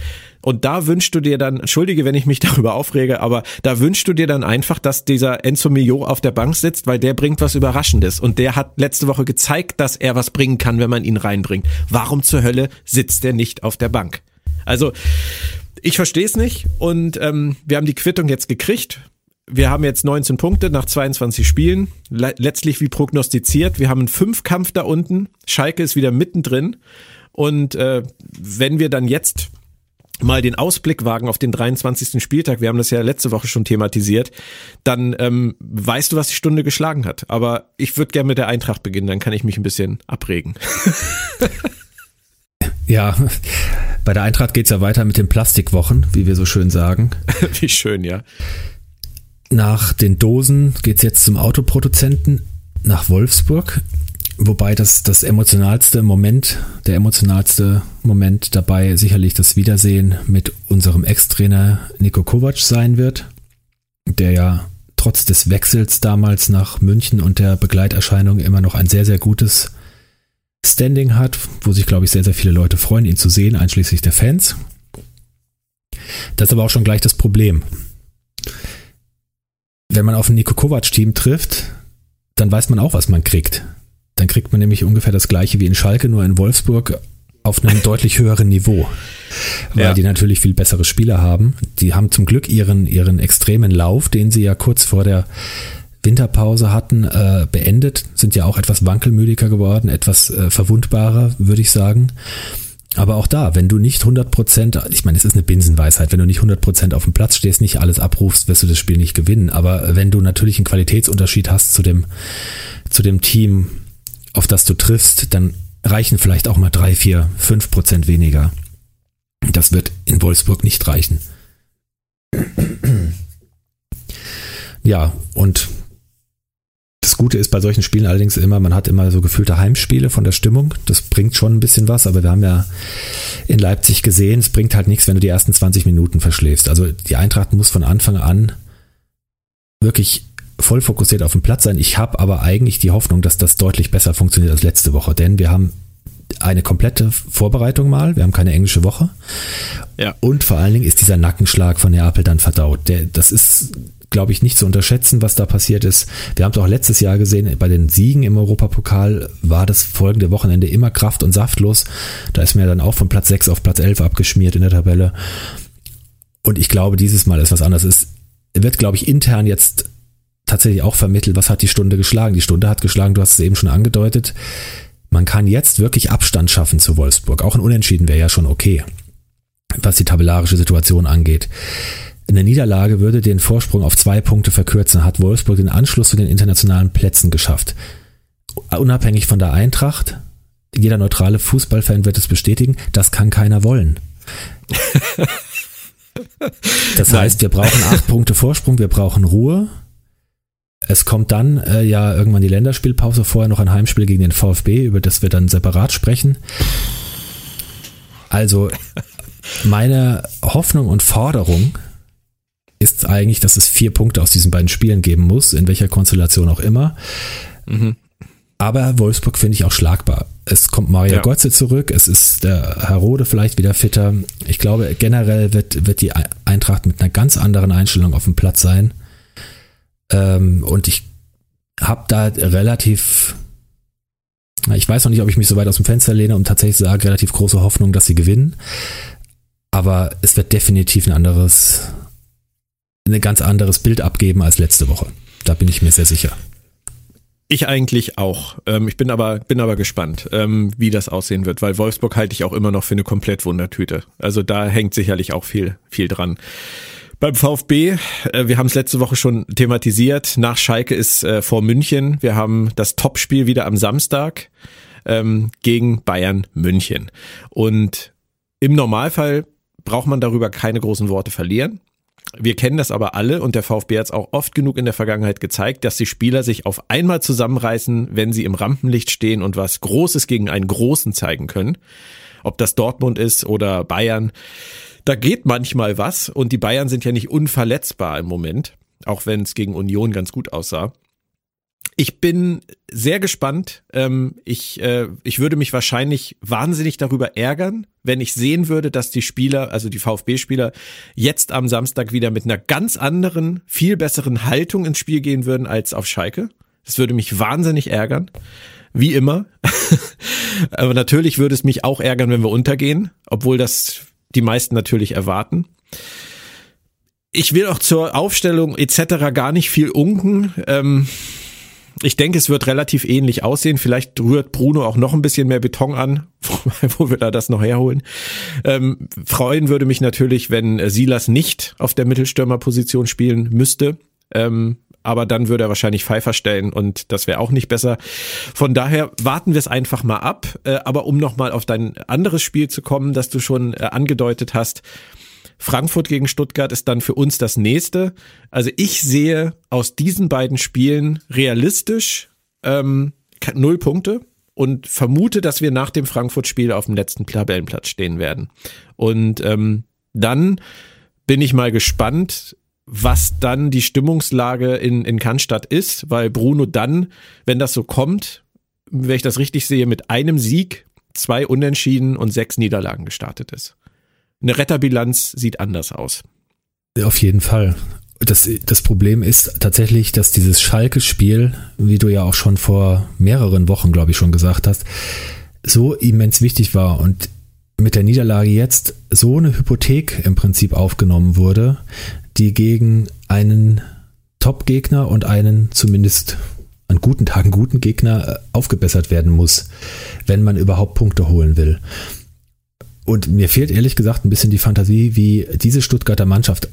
Und da wünschst du dir dann, entschuldige, wenn ich mich darüber aufrege, aber da wünschst du dir dann einfach, dass dieser Enzo Mio auf der Bank sitzt, weil der bringt was Überraschendes. Und der hat letzte Woche gezeigt, dass er was bringen kann, wenn man ihn reinbringt. Warum zur Hölle sitzt der nicht auf der Bank? Also, ich verstehe es nicht und ähm, wir haben die Quittung jetzt gekriegt wir haben jetzt 19 Punkte nach 22 Spielen. Letztlich wie prognostiziert. Wir haben einen Fünfkampf da unten. Schalke ist wieder mittendrin. Und äh, wenn wir dann jetzt mal den Ausblick wagen auf den 23. Spieltag, wir haben das ja letzte Woche schon thematisiert, dann ähm, weißt du, was die Stunde geschlagen hat. Aber ich würde gerne mit der Eintracht beginnen, dann kann ich mich ein bisschen abregen. ja, bei der Eintracht geht's ja weiter mit den Plastikwochen, wie wir so schön sagen. wie schön, ja. Nach den Dosen geht's jetzt zum Autoproduzenten nach Wolfsburg. Wobei das, das emotionalste Moment, der emotionalste Moment dabei sicherlich das Wiedersehen mit unserem Ex-Trainer Nico Kovac sein wird, der ja trotz des Wechsels damals nach München und der Begleiterscheinung immer noch ein sehr, sehr gutes Standing hat, wo sich, glaube ich, sehr, sehr viele Leute freuen, ihn zu sehen, einschließlich der Fans. Das ist aber auch schon gleich das Problem wenn man auf ein Nico Kovac-Team trifft, dann weiß man auch, was man kriegt. Dann kriegt man nämlich ungefähr das gleiche wie in Schalke, nur in Wolfsburg auf einem deutlich höheren Niveau. Weil ja. die natürlich viel bessere Spieler haben. Die haben zum Glück ihren, ihren extremen Lauf, den sie ja kurz vor der Winterpause hatten, äh, beendet, sind ja auch etwas wankelmüdiger geworden, etwas äh, verwundbarer, würde ich sagen. Aber auch da, wenn du nicht 100%, ich meine, es ist eine Binsenweisheit, wenn du nicht 100% auf dem Platz stehst, nicht alles abrufst, wirst du das Spiel nicht gewinnen. Aber wenn du natürlich einen Qualitätsunterschied hast zu dem, zu dem Team, auf das du triffst, dann reichen vielleicht auch mal drei, vier, fünf Prozent weniger. Das wird in Wolfsburg nicht reichen. Ja, und Gute ist bei solchen Spielen allerdings immer, man hat immer so gefühlte Heimspiele von der Stimmung. Das bringt schon ein bisschen was, aber wir haben ja in Leipzig gesehen, es bringt halt nichts, wenn du die ersten 20 Minuten verschläfst. Also die Eintracht muss von Anfang an wirklich voll fokussiert auf dem Platz sein. Ich habe aber eigentlich die Hoffnung, dass das deutlich besser funktioniert als letzte Woche, denn wir haben eine komplette Vorbereitung mal, wir haben keine englische Woche. Ja. Und vor allen Dingen ist dieser Nackenschlag von Neapel dann verdaut. Der, das ist glaube ich, nicht zu unterschätzen, was da passiert ist. Wir haben es auch letztes Jahr gesehen, bei den Siegen im Europapokal war das folgende Wochenende immer kraft- und saftlos. Da ist mir dann auch von Platz 6 auf Platz 11 abgeschmiert in der Tabelle. Und ich glaube, dieses Mal ist was anderes. Es wird, glaube ich, intern jetzt tatsächlich auch vermittelt, was hat die Stunde geschlagen. Die Stunde hat geschlagen, du hast es eben schon angedeutet. Man kann jetzt wirklich Abstand schaffen zu Wolfsburg. Auch ein Unentschieden wäre ja schon okay, was die tabellarische Situation angeht. Eine Niederlage würde den Vorsprung auf zwei Punkte verkürzen, hat Wolfsburg den Anschluss zu den internationalen Plätzen geschafft. Unabhängig von der Eintracht, jeder neutrale Fußballfan wird es bestätigen, das kann keiner wollen. Das heißt, wir brauchen acht Punkte Vorsprung, wir brauchen Ruhe. Es kommt dann äh, ja irgendwann die Länderspielpause, vorher noch ein Heimspiel gegen den VfB, über das wir dann separat sprechen. Also meine Hoffnung und Forderung ist eigentlich, dass es vier Punkte aus diesen beiden Spielen geben muss, in welcher Konstellation auch immer. Mhm. Aber Wolfsburg finde ich auch schlagbar. Es kommt Mario ja. Götze zurück, es ist der Herr Rode vielleicht wieder fitter. Ich glaube, generell wird, wird die Eintracht mit einer ganz anderen Einstellung auf dem Platz sein. Ähm, und ich habe da relativ, ich weiß noch nicht, ob ich mich so weit aus dem Fenster lehne und tatsächlich sage, relativ große Hoffnung, dass sie gewinnen. Aber es wird definitiv ein anderes, ein ganz anderes Bild abgeben als letzte Woche. Da bin ich mir sehr sicher. Ich eigentlich auch. Ähm, ich bin aber, bin aber gespannt, ähm, wie das aussehen wird, weil Wolfsburg halte ich auch immer noch für eine komplett Wundertüte. Also da hängt sicherlich auch viel, viel dran. Beim VfB, äh, wir haben es letzte Woche schon thematisiert, nach Schalke ist äh, vor München. Wir haben das Topspiel wieder am Samstag ähm, gegen Bayern München. Und im Normalfall braucht man darüber keine großen Worte verlieren. Wir kennen das aber alle und der VfB hat es auch oft genug in der Vergangenheit gezeigt, dass die Spieler sich auf einmal zusammenreißen, wenn sie im Rampenlicht stehen und was Großes gegen einen Großen zeigen können. Ob das Dortmund ist oder Bayern. Da geht manchmal was und die Bayern sind ja nicht unverletzbar im Moment, auch wenn es gegen Union ganz gut aussah. Ich bin sehr gespannt. Ähm, ich, äh, ich würde mich wahrscheinlich wahnsinnig darüber ärgern, wenn ich sehen würde, dass die Spieler, also die VfB-Spieler, jetzt am Samstag wieder mit einer ganz anderen, viel besseren Haltung ins Spiel gehen würden als auf Schalke. Das würde mich wahnsinnig ärgern. Wie immer. Aber natürlich würde es mich auch ärgern, wenn wir untergehen, obwohl das die meisten natürlich erwarten. Ich will auch zur Aufstellung etc. gar nicht viel unken. Ähm, ich denke, es wird relativ ähnlich aussehen. Vielleicht rührt Bruno auch noch ein bisschen mehr Beton an, wo wir da das noch herholen. Ähm, freuen würde mich natürlich, wenn Silas nicht auf der Mittelstürmerposition spielen müsste. Ähm, aber dann würde er wahrscheinlich Pfeiffer stellen und das wäre auch nicht besser. Von daher warten wir es einfach mal ab. Äh, aber um nochmal auf dein anderes Spiel zu kommen, das du schon äh, angedeutet hast, Frankfurt gegen Stuttgart ist dann für uns das nächste. Also ich sehe aus diesen beiden Spielen realistisch ähm, null Punkte und vermute, dass wir nach dem Frankfurt-Spiel auf dem letzten Tabellenplatz stehen werden. Und ähm, dann bin ich mal gespannt, was dann die Stimmungslage in, in Cannstatt ist, weil Bruno dann, wenn das so kommt, wenn ich das richtig sehe, mit einem Sieg, zwei Unentschieden und sechs Niederlagen gestartet ist eine Retterbilanz sieht anders aus. Auf jeden Fall. Das, das Problem ist tatsächlich, dass dieses Schalke-Spiel, wie du ja auch schon vor mehreren Wochen, glaube ich, schon gesagt hast, so immens wichtig war und mit der Niederlage jetzt so eine Hypothek im Prinzip aufgenommen wurde, die gegen einen Top-Gegner und einen zumindest an guten Tagen guten Gegner äh, aufgebessert werden muss, wenn man überhaupt Punkte holen will. Und mir fehlt ehrlich gesagt ein bisschen die Fantasie, wie diese Stuttgarter Mannschaft,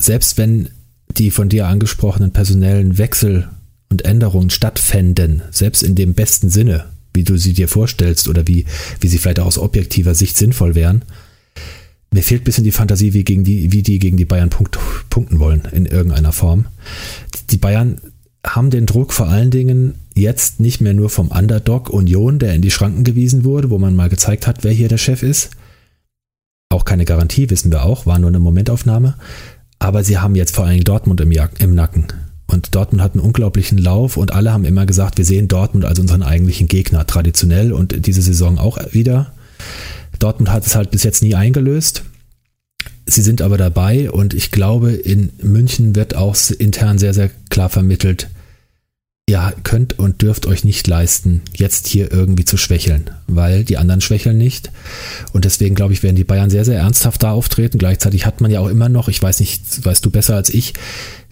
selbst wenn die von dir angesprochenen personellen Wechsel und Änderungen stattfänden, selbst in dem besten Sinne, wie du sie dir vorstellst oder wie, wie sie vielleicht auch aus objektiver Sicht sinnvoll wären, mir fehlt ein bisschen die Fantasie, wie, gegen die, wie die gegen die Bayern punkt, punkten wollen in irgendeiner Form. Die Bayern haben den Druck vor allen Dingen jetzt nicht mehr nur vom Underdog Union, der in die Schranken gewiesen wurde, wo man mal gezeigt hat, wer hier der Chef ist. Auch keine Garantie, wissen wir auch, war nur eine Momentaufnahme. Aber sie haben jetzt vor allen Dingen Dortmund im, im Nacken. Und Dortmund hat einen unglaublichen Lauf und alle haben immer gesagt, wir sehen Dortmund als unseren eigentlichen Gegner, traditionell und diese Saison auch wieder. Dortmund hat es halt bis jetzt nie eingelöst. Sie sind aber dabei und ich glaube, in München wird auch intern sehr, sehr klar vermittelt, ihr könnt und dürft euch nicht leisten, jetzt hier irgendwie zu schwächeln, weil die anderen schwächeln nicht. Und deswegen glaube ich, werden die Bayern sehr, sehr ernsthaft da auftreten. Gleichzeitig hat man ja auch immer noch, ich weiß nicht, weißt du besser als ich,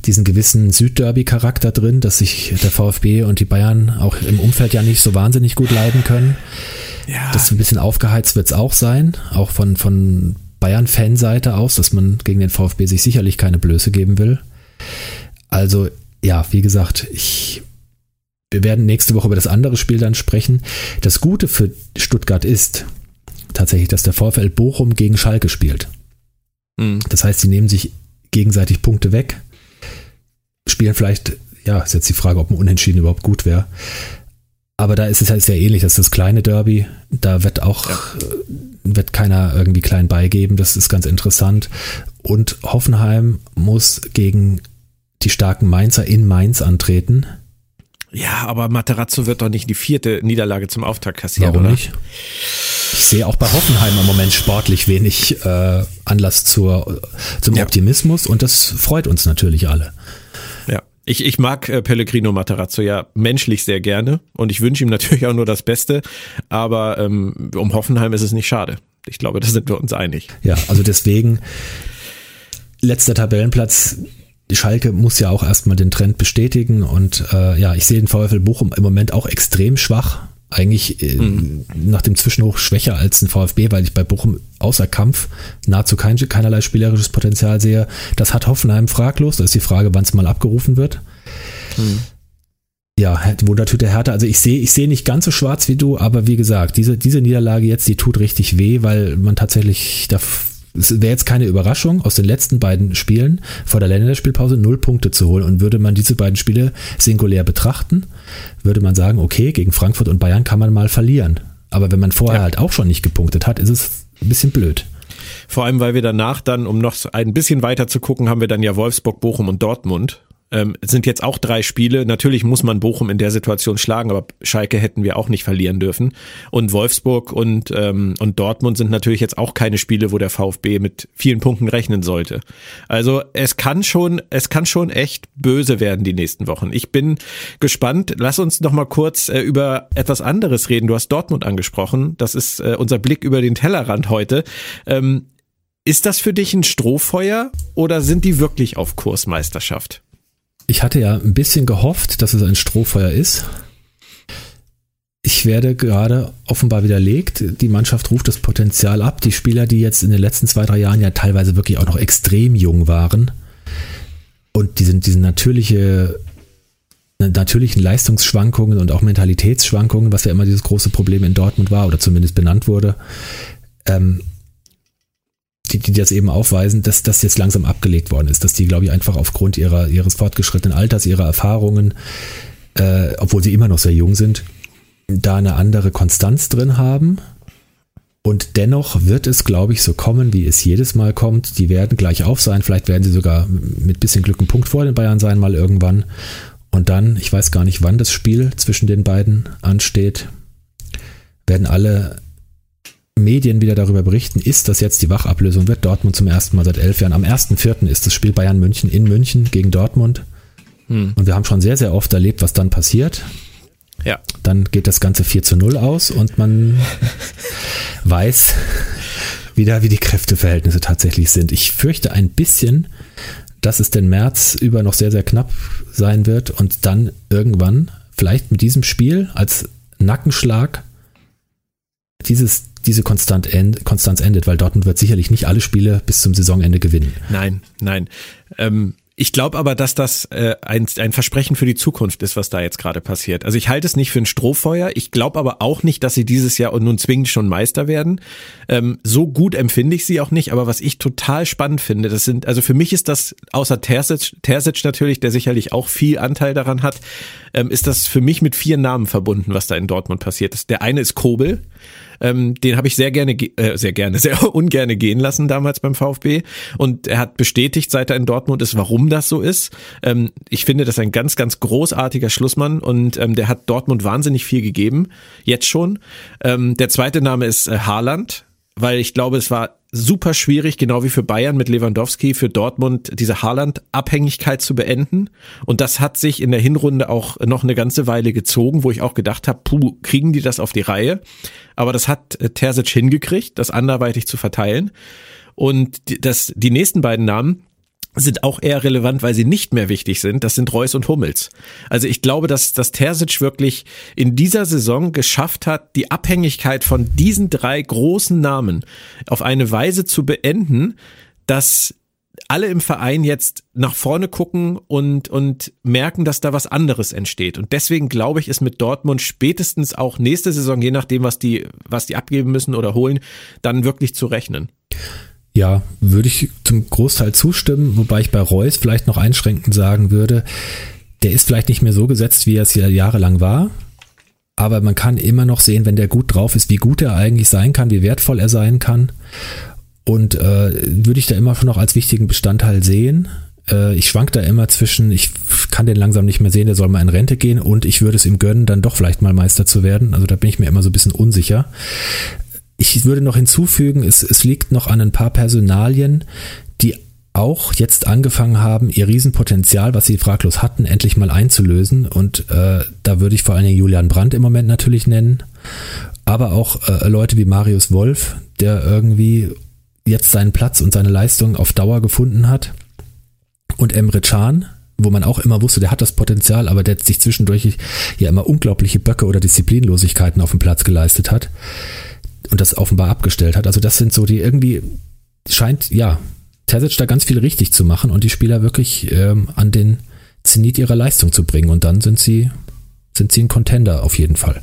diesen gewissen Südderby-Charakter drin, dass sich der VfB und die Bayern auch im Umfeld ja nicht so wahnsinnig gut leiden können. Ja. Das ein bisschen aufgeheizt wird es auch sein, auch von, von Bayern-Fanseite aus, dass man gegen den VfB sich sicherlich keine Blöße geben will. Also ja, wie gesagt, ich wir werden nächste Woche über das andere Spiel dann sprechen. Das Gute für Stuttgart ist tatsächlich, dass der VfL Bochum gegen Schalke spielt. Mhm. Das heißt, sie nehmen sich gegenseitig Punkte weg, spielen vielleicht, ja, ist jetzt die Frage, ob ein Unentschieden überhaupt gut wäre. Aber da ist es halt sehr ähnlich. Das ist das kleine Derby. Da wird auch, ja. wird keiner irgendwie klein beigeben. Das ist ganz interessant. Und Hoffenheim muss gegen die starken Mainzer in Mainz antreten. Ja, aber Materazzo wird doch nicht die vierte Niederlage zum Auftakt kassieren, Warum oder? nicht? Ich sehe auch bei Hoffenheim im Moment sportlich wenig äh, Anlass zur, zum ja. Optimismus und das freut uns natürlich alle. Ja. Ich, ich mag äh, Pellegrino Materazzo ja menschlich sehr gerne und ich wünsche ihm natürlich auch nur das Beste, aber ähm, um Hoffenheim ist es nicht schade. Ich glaube, da sind wir uns einig. Ja, also deswegen letzter Tabellenplatz Schalke muss ja auch erstmal den Trend bestätigen und äh, ja, ich sehe den VfL Bochum im Moment auch extrem schwach. Eigentlich äh, mhm. nach dem Zwischenhoch schwächer als ein VfB, weil ich bei Bochum außer Kampf nahezu kein, keinerlei spielerisches Potenzial sehe. Das hat Hoffenheim fraglos. Da ist die Frage, wann es mal abgerufen wird. Mhm. Ja, Wundertüte Härte. Also ich sehe, ich sehe nicht ganz so schwarz wie du, aber wie gesagt, diese, diese Niederlage jetzt, die tut richtig weh, weil man tatsächlich da es wäre jetzt keine Überraschung, aus den letzten beiden Spielen vor der Länderspielpause null Punkte zu holen. Und würde man diese beiden Spiele singulär betrachten, würde man sagen, okay, gegen Frankfurt und Bayern kann man mal verlieren. Aber wenn man vorher ja. halt auch schon nicht gepunktet hat, ist es ein bisschen blöd. Vor allem, weil wir danach dann, um noch ein bisschen weiter zu gucken, haben wir dann ja Wolfsburg, Bochum und Dortmund. Ähm, sind jetzt auch drei Spiele. Natürlich muss man Bochum in der Situation schlagen, aber Schalke hätten wir auch nicht verlieren dürfen. Und Wolfsburg und, ähm, und Dortmund sind natürlich jetzt auch keine Spiele, wo der VfB mit vielen Punkten rechnen sollte. Also es kann schon, es kann schon echt böse werden die nächsten Wochen. Ich bin gespannt. Lass uns noch mal kurz äh, über etwas anderes reden. Du hast Dortmund angesprochen. Das ist äh, unser Blick über den Tellerrand heute. Ähm, ist das für dich ein Strohfeuer oder sind die wirklich auf Kursmeisterschaft? Ich hatte ja ein bisschen gehofft, dass es ein Strohfeuer ist. Ich werde gerade offenbar widerlegt. Die Mannschaft ruft das Potenzial ab. Die Spieler, die jetzt in den letzten zwei, drei Jahren ja teilweise wirklich auch noch extrem jung waren und diesen, diesen natürliche, natürlichen Leistungsschwankungen und auch Mentalitätsschwankungen, was ja immer dieses große Problem in Dortmund war oder zumindest benannt wurde, ähm, die, die das eben aufweisen, dass das jetzt langsam abgelegt worden ist, dass die, glaube ich, einfach aufgrund ihrer, ihres fortgeschrittenen Alters, ihrer Erfahrungen, äh, obwohl sie immer noch sehr jung sind, da eine andere Konstanz drin haben. Und dennoch wird es, glaube ich, so kommen, wie es jedes Mal kommt. Die werden gleich auf sein. Vielleicht werden sie sogar mit bisschen Glück einen Punkt vor den Bayern sein, mal irgendwann. Und dann, ich weiß gar nicht, wann das Spiel zwischen den beiden ansteht, werden alle Medien wieder darüber berichten, ist das jetzt die Wachablösung, wird Dortmund zum ersten Mal seit elf Jahren. Am 1.4. ist das Spiel Bayern München in München gegen Dortmund. Hm. Und wir haben schon sehr, sehr oft erlebt, was dann passiert. Ja. Dann geht das Ganze 4 zu 0 aus und man weiß wieder, wie die Kräfteverhältnisse tatsächlich sind. Ich fürchte ein bisschen, dass es den März über noch sehr, sehr knapp sein wird und dann irgendwann, vielleicht mit diesem Spiel als Nackenschlag, dieses diese Konstant end, Konstanz endet, weil Dortmund wird sicherlich nicht alle Spiele bis zum Saisonende gewinnen. Nein, nein. Ähm, ich glaube aber, dass das äh, ein, ein Versprechen für die Zukunft ist, was da jetzt gerade passiert. Also ich halte es nicht für ein Strohfeuer. Ich glaube aber auch nicht, dass sie dieses Jahr und nun zwingend schon Meister werden. Ähm, so gut empfinde ich sie auch nicht. Aber was ich total spannend finde, das sind, also für mich ist das, außer Terzic, Terzic natürlich, der sicherlich auch viel Anteil daran hat, ähm, ist das für mich mit vier Namen verbunden, was da in Dortmund passiert ist. Der eine ist Kobel. Ähm, den habe ich sehr gerne, äh, sehr gerne, sehr ungerne gehen lassen damals beim VfB. Und er hat bestätigt, seit er in Dortmund ist, warum das so ist. Ähm, ich finde, das ist ein ganz, ganz großartiger Schlussmann und ähm, der hat Dortmund wahnsinnig viel gegeben, jetzt schon. Ähm, der zweite Name ist äh, Haaland, weil ich glaube, es war super schwierig, genau wie für Bayern mit Lewandowski, für Dortmund diese Haaland-Abhängigkeit zu beenden. Und das hat sich in der Hinrunde auch noch eine ganze Weile gezogen, wo ich auch gedacht habe, puh, kriegen die das auf die Reihe? Aber das hat äh, Terzic hingekriegt, das anderweitig zu verteilen. Und das, die nächsten beiden Namen, sind auch eher relevant, weil sie nicht mehr wichtig sind. Das sind Reus und Hummels. Also ich glaube, dass, dass Terzic wirklich in dieser Saison geschafft hat, die Abhängigkeit von diesen drei großen Namen auf eine Weise zu beenden, dass alle im Verein jetzt nach vorne gucken und, und merken, dass da was anderes entsteht. Und deswegen glaube ich, ist mit Dortmund spätestens auch nächste Saison, je nachdem, was die, was die abgeben müssen oder holen, dann wirklich zu rechnen. Ja, würde ich zum Großteil zustimmen, wobei ich bei Reus vielleicht noch einschränkend sagen würde, der ist vielleicht nicht mehr so gesetzt, wie er es ja jahrelang war. Aber man kann immer noch sehen, wenn der gut drauf ist, wie gut er eigentlich sein kann, wie wertvoll er sein kann. Und äh, würde ich da immer noch als wichtigen Bestandteil sehen. Äh, ich schwank da immer zwischen, ich kann den langsam nicht mehr sehen, der soll mal in Rente gehen und ich würde es ihm gönnen, dann doch vielleicht mal Meister zu werden. Also da bin ich mir immer so ein bisschen unsicher. Ich würde noch hinzufügen, es, es liegt noch an ein paar Personalien, die auch jetzt angefangen haben, ihr Riesenpotenzial, was sie fraglos hatten, endlich mal einzulösen. Und äh, da würde ich vor allen Dingen Julian Brandt im Moment natürlich nennen. Aber auch äh, Leute wie Marius Wolf, der irgendwie jetzt seinen Platz und seine Leistung auf Dauer gefunden hat. Und Emre Can, wo man auch immer wusste, der hat das Potenzial, aber der sich zwischendurch ja immer unglaubliche Böcke oder Disziplinlosigkeiten auf dem Platz geleistet hat und das offenbar abgestellt hat. Also das sind so die irgendwie scheint ja Terzic da ganz viel richtig zu machen und die Spieler wirklich ähm, an den Zenit ihrer Leistung zu bringen und dann sind sie sind sie ein Contender auf jeden Fall.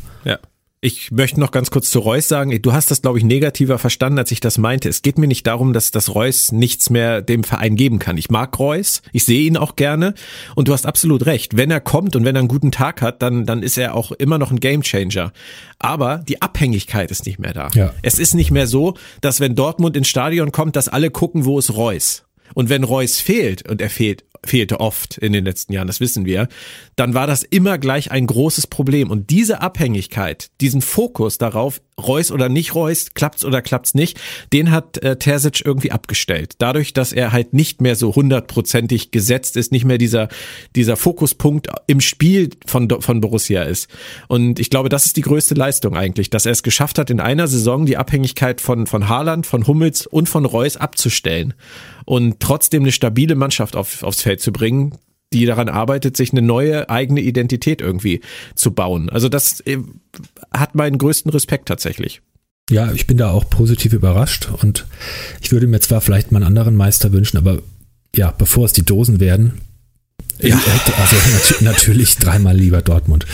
Ich möchte noch ganz kurz zu Reus sagen, du hast das, glaube ich, negativer verstanden, als ich das meinte. Es geht mir nicht darum, dass das Reus nichts mehr dem Verein geben kann. Ich mag Reus, ich sehe ihn auch gerne und du hast absolut recht. Wenn er kommt und wenn er einen guten Tag hat, dann, dann ist er auch immer noch ein Gamechanger. Aber die Abhängigkeit ist nicht mehr da. Ja. Es ist nicht mehr so, dass wenn Dortmund ins Stadion kommt, dass alle gucken, wo ist Reus. Und wenn Reus fehlt, und er fehlt fehlte oft in den letzten Jahren, das wissen wir, dann war das immer gleich ein großes Problem. Und diese Abhängigkeit, diesen Fokus darauf, Reus oder nicht Reus, klappt's oder klappt's nicht, den hat äh, Terzic irgendwie abgestellt. Dadurch, dass er halt nicht mehr so hundertprozentig gesetzt ist, nicht mehr dieser, dieser Fokuspunkt im Spiel von, von Borussia ist. Und ich glaube, das ist die größte Leistung eigentlich, dass er es geschafft hat, in einer Saison die Abhängigkeit von, von Haaland, von Hummels und von Reus abzustellen und trotzdem eine stabile Mannschaft auf, aufs Feld zu bringen, die daran arbeitet, sich eine neue eigene Identität irgendwie zu bauen. Also das äh, hat meinen größten Respekt tatsächlich. Ja, ich bin da auch positiv überrascht und ich würde mir zwar vielleicht mal einen anderen Meister wünschen, aber ja, bevor es die Dosen werden, ja. also natürlich dreimal lieber Dortmund.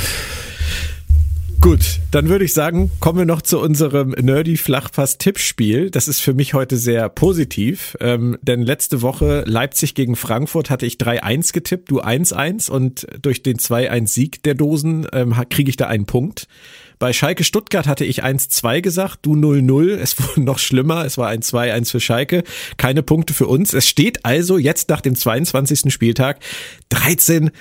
Gut, dann würde ich sagen, kommen wir noch zu unserem Nerdy Flachpass Tippspiel. Das ist für mich heute sehr positiv, ähm, denn letzte Woche Leipzig gegen Frankfurt hatte ich 3-1 getippt, du 1-1 und durch den 2-1 Sieg der Dosen ähm, kriege ich da einen Punkt. Bei Schalke Stuttgart hatte ich 1-2 gesagt, du 0-0. Es wurde noch schlimmer. Es war ein 2-1 für Schalke. Keine Punkte für uns. Es steht also jetzt nach dem 22. Spieltag 13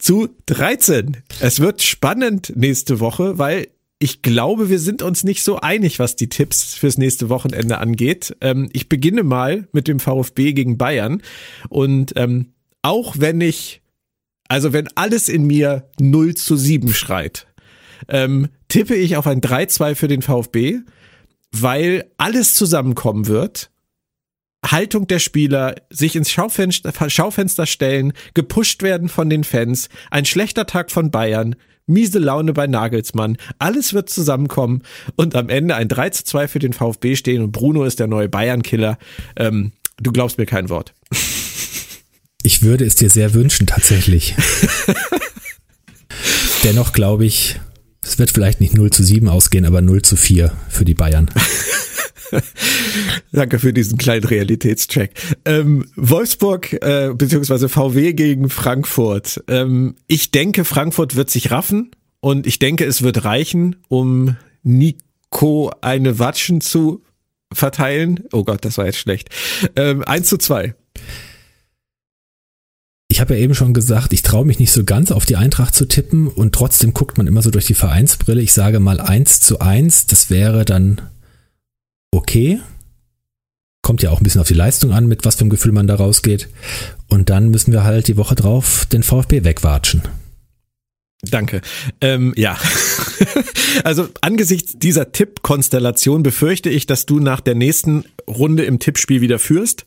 zu 13. Es wird spannend nächste Woche, weil ich glaube, wir sind uns nicht so einig, was die Tipps fürs nächste Wochenende angeht. Ähm, ich beginne mal mit dem VfB gegen Bayern. Und ähm, auch wenn ich, also wenn alles in mir 0 zu 7 schreit, ähm, tippe ich auf ein 3-2 für den VfB, weil alles zusammenkommen wird Haltung der Spieler, sich ins Schaufenster, Schaufenster stellen, gepusht werden von den Fans, ein schlechter Tag von Bayern, miese Laune bei Nagelsmann, alles wird zusammenkommen und am Ende ein 3 zu 2 für den VfB stehen und Bruno ist der neue Bayern-Killer. Ähm, du glaubst mir kein Wort. Ich würde es dir sehr wünschen, tatsächlich. Dennoch glaube ich, es wird vielleicht nicht 0 zu 7 ausgehen, aber 0 zu 4 für die Bayern. Danke für diesen kleinen Realitätscheck. Ähm, Wolfsburg äh, bzw. VW gegen Frankfurt. Ähm, ich denke, Frankfurt wird sich raffen und ich denke, es wird reichen, um Nico eine Watschen zu verteilen. Oh Gott, das war jetzt schlecht. Ähm, 1 zu 2. Ich habe ja eben schon gesagt, ich traue mich nicht so ganz auf die Eintracht zu tippen und trotzdem guckt man immer so durch die Vereinsbrille. Ich sage mal 1 zu 1, das wäre dann okay. Kommt ja auch ein bisschen auf die Leistung an, mit was für einem Gefühl man da rausgeht. Und dann müssen wir halt die Woche drauf den VfB wegwatschen. Danke. Ähm, ja. also angesichts dieser Tippkonstellation befürchte ich, dass du nach der nächsten Runde im Tippspiel wieder führst.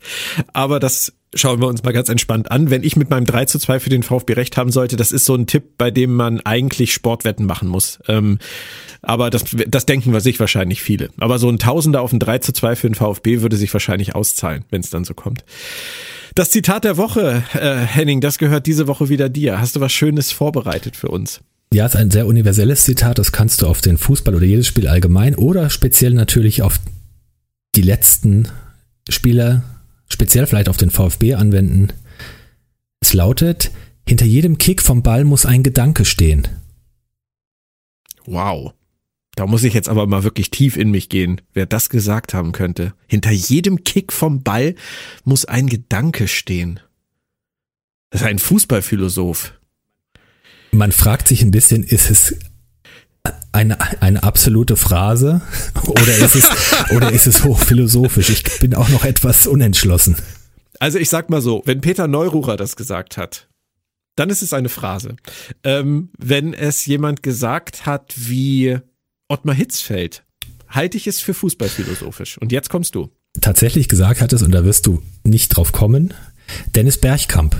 Aber das schauen wir uns mal ganz entspannt an. Wenn ich mit meinem 3 zu 2 für den VfB recht haben sollte, das ist so ein Tipp, bei dem man eigentlich Sportwetten machen muss. Ähm, aber das, das denken sich wahrscheinlich viele. Aber so ein Tausender auf ein 3 zu 2 für den VfB würde sich wahrscheinlich auszahlen, wenn es dann so kommt. Das Zitat der Woche, äh, Henning, das gehört diese Woche wieder dir. Hast du was Schönes vorbereitet für uns? Ja, ist ein sehr universelles Zitat. Das kannst du auf den Fußball oder jedes Spiel allgemein oder speziell natürlich auf die letzten Spieler speziell vielleicht auf den VfB anwenden. Es lautet, hinter jedem Kick vom Ball muss ein Gedanke stehen. Wow. Da muss ich jetzt aber mal wirklich tief in mich gehen, wer das gesagt haben könnte. Hinter jedem Kick vom Ball muss ein Gedanke stehen. Das ist ein Fußballphilosoph. Man fragt sich ein bisschen, ist es eine, eine absolute Phrase oder ist es, oder ist es hochphilosophisch? Ich bin auch noch etwas unentschlossen. Also ich sag mal so, wenn Peter Neururer das gesagt hat, dann ist es eine Phrase. Ähm, wenn es jemand gesagt hat wie Ottmar Hitzfeld, halte ich es für fußballphilosophisch. Und jetzt kommst du. Tatsächlich gesagt hat es, und da wirst du nicht drauf kommen, Dennis Bergkamp.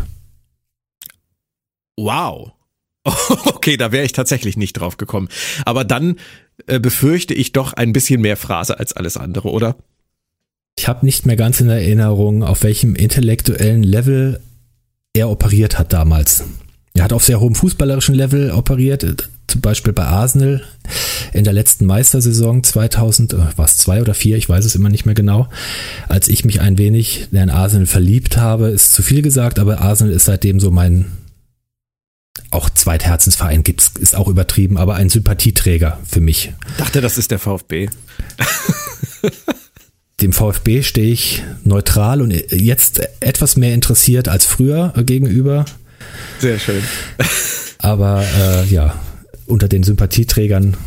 Wow. Okay, da wäre ich tatsächlich nicht drauf gekommen. Aber dann äh, befürchte ich doch ein bisschen mehr Phrase als alles andere, oder? Ich habe nicht mehr ganz in Erinnerung, auf welchem intellektuellen Level er operiert hat damals. Er hat auf sehr hohem fußballerischen Level operiert, zum Beispiel bei Arsenal in der letzten Meistersaison 2000, äh, was zwei oder vier, ich weiß es immer nicht mehr genau, als ich mich ein wenig in Arsenal verliebt habe, ist zu viel gesagt, aber Arsenal ist seitdem so mein auch Zweitherzensverein gibt's, ist auch übertrieben, aber ein Sympathieträger für mich. Dachte, das ist der VfB. Dem VfB stehe ich neutral und jetzt etwas mehr interessiert als früher gegenüber. Sehr schön. Aber äh, ja, unter den Sympathieträgern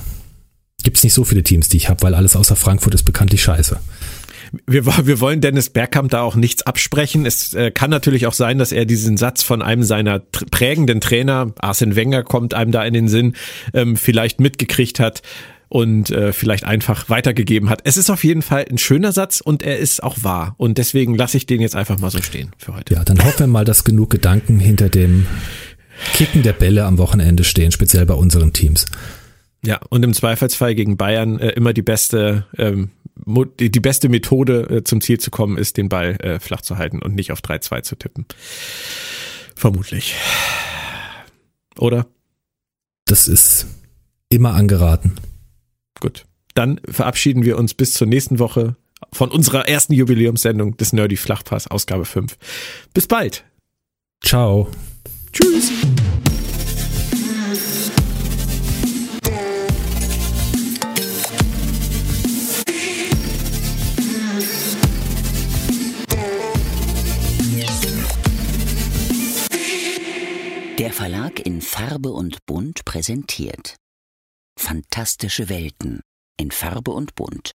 gibt es nicht so viele Teams, die ich habe, weil alles außer Frankfurt ist bekanntlich scheiße. Wir, wir wollen Dennis Bergkamp da auch nichts absprechen. Es äh, kann natürlich auch sein, dass er diesen Satz von einem seiner prägenden Trainer, Arsene Wenger kommt einem da in den Sinn, ähm, vielleicht mitgekriegt hat und äh, vielleicht einfach weitergegeben hat. Es ist auf jeden Fall ein schöner Satz und er ist auch wahr. Und deswegen lasse ich den jetzt einfach mal so stehen für heute. Ja, dann hoffen wir mal, dass genug Gedanken hinter dem Kicken der Bälle am Wochenende stehen, speziell bei unseren Teams. Ja, und im Zweifelsfall gegen Bayern äh, immer die beste, ähm, die, die beste Methode äh, zum Ziel zu kommen, ist den Ball äh, flach zu halten und nicht auf 3-2 zu tippen. Vermutlich. Oder? Das ist immer angeraten. Gut. Dann verabschieden wir uns bis zur nächsten Woche von unserer ersten Jubiläumssendung des Nerdy Flachpass, Ausgabe 5. Bis bald. Ciao. Tschüss. Der Verlag in Farbe und Bunt präsentiert Fantastische Welten in Farbe und Bunt.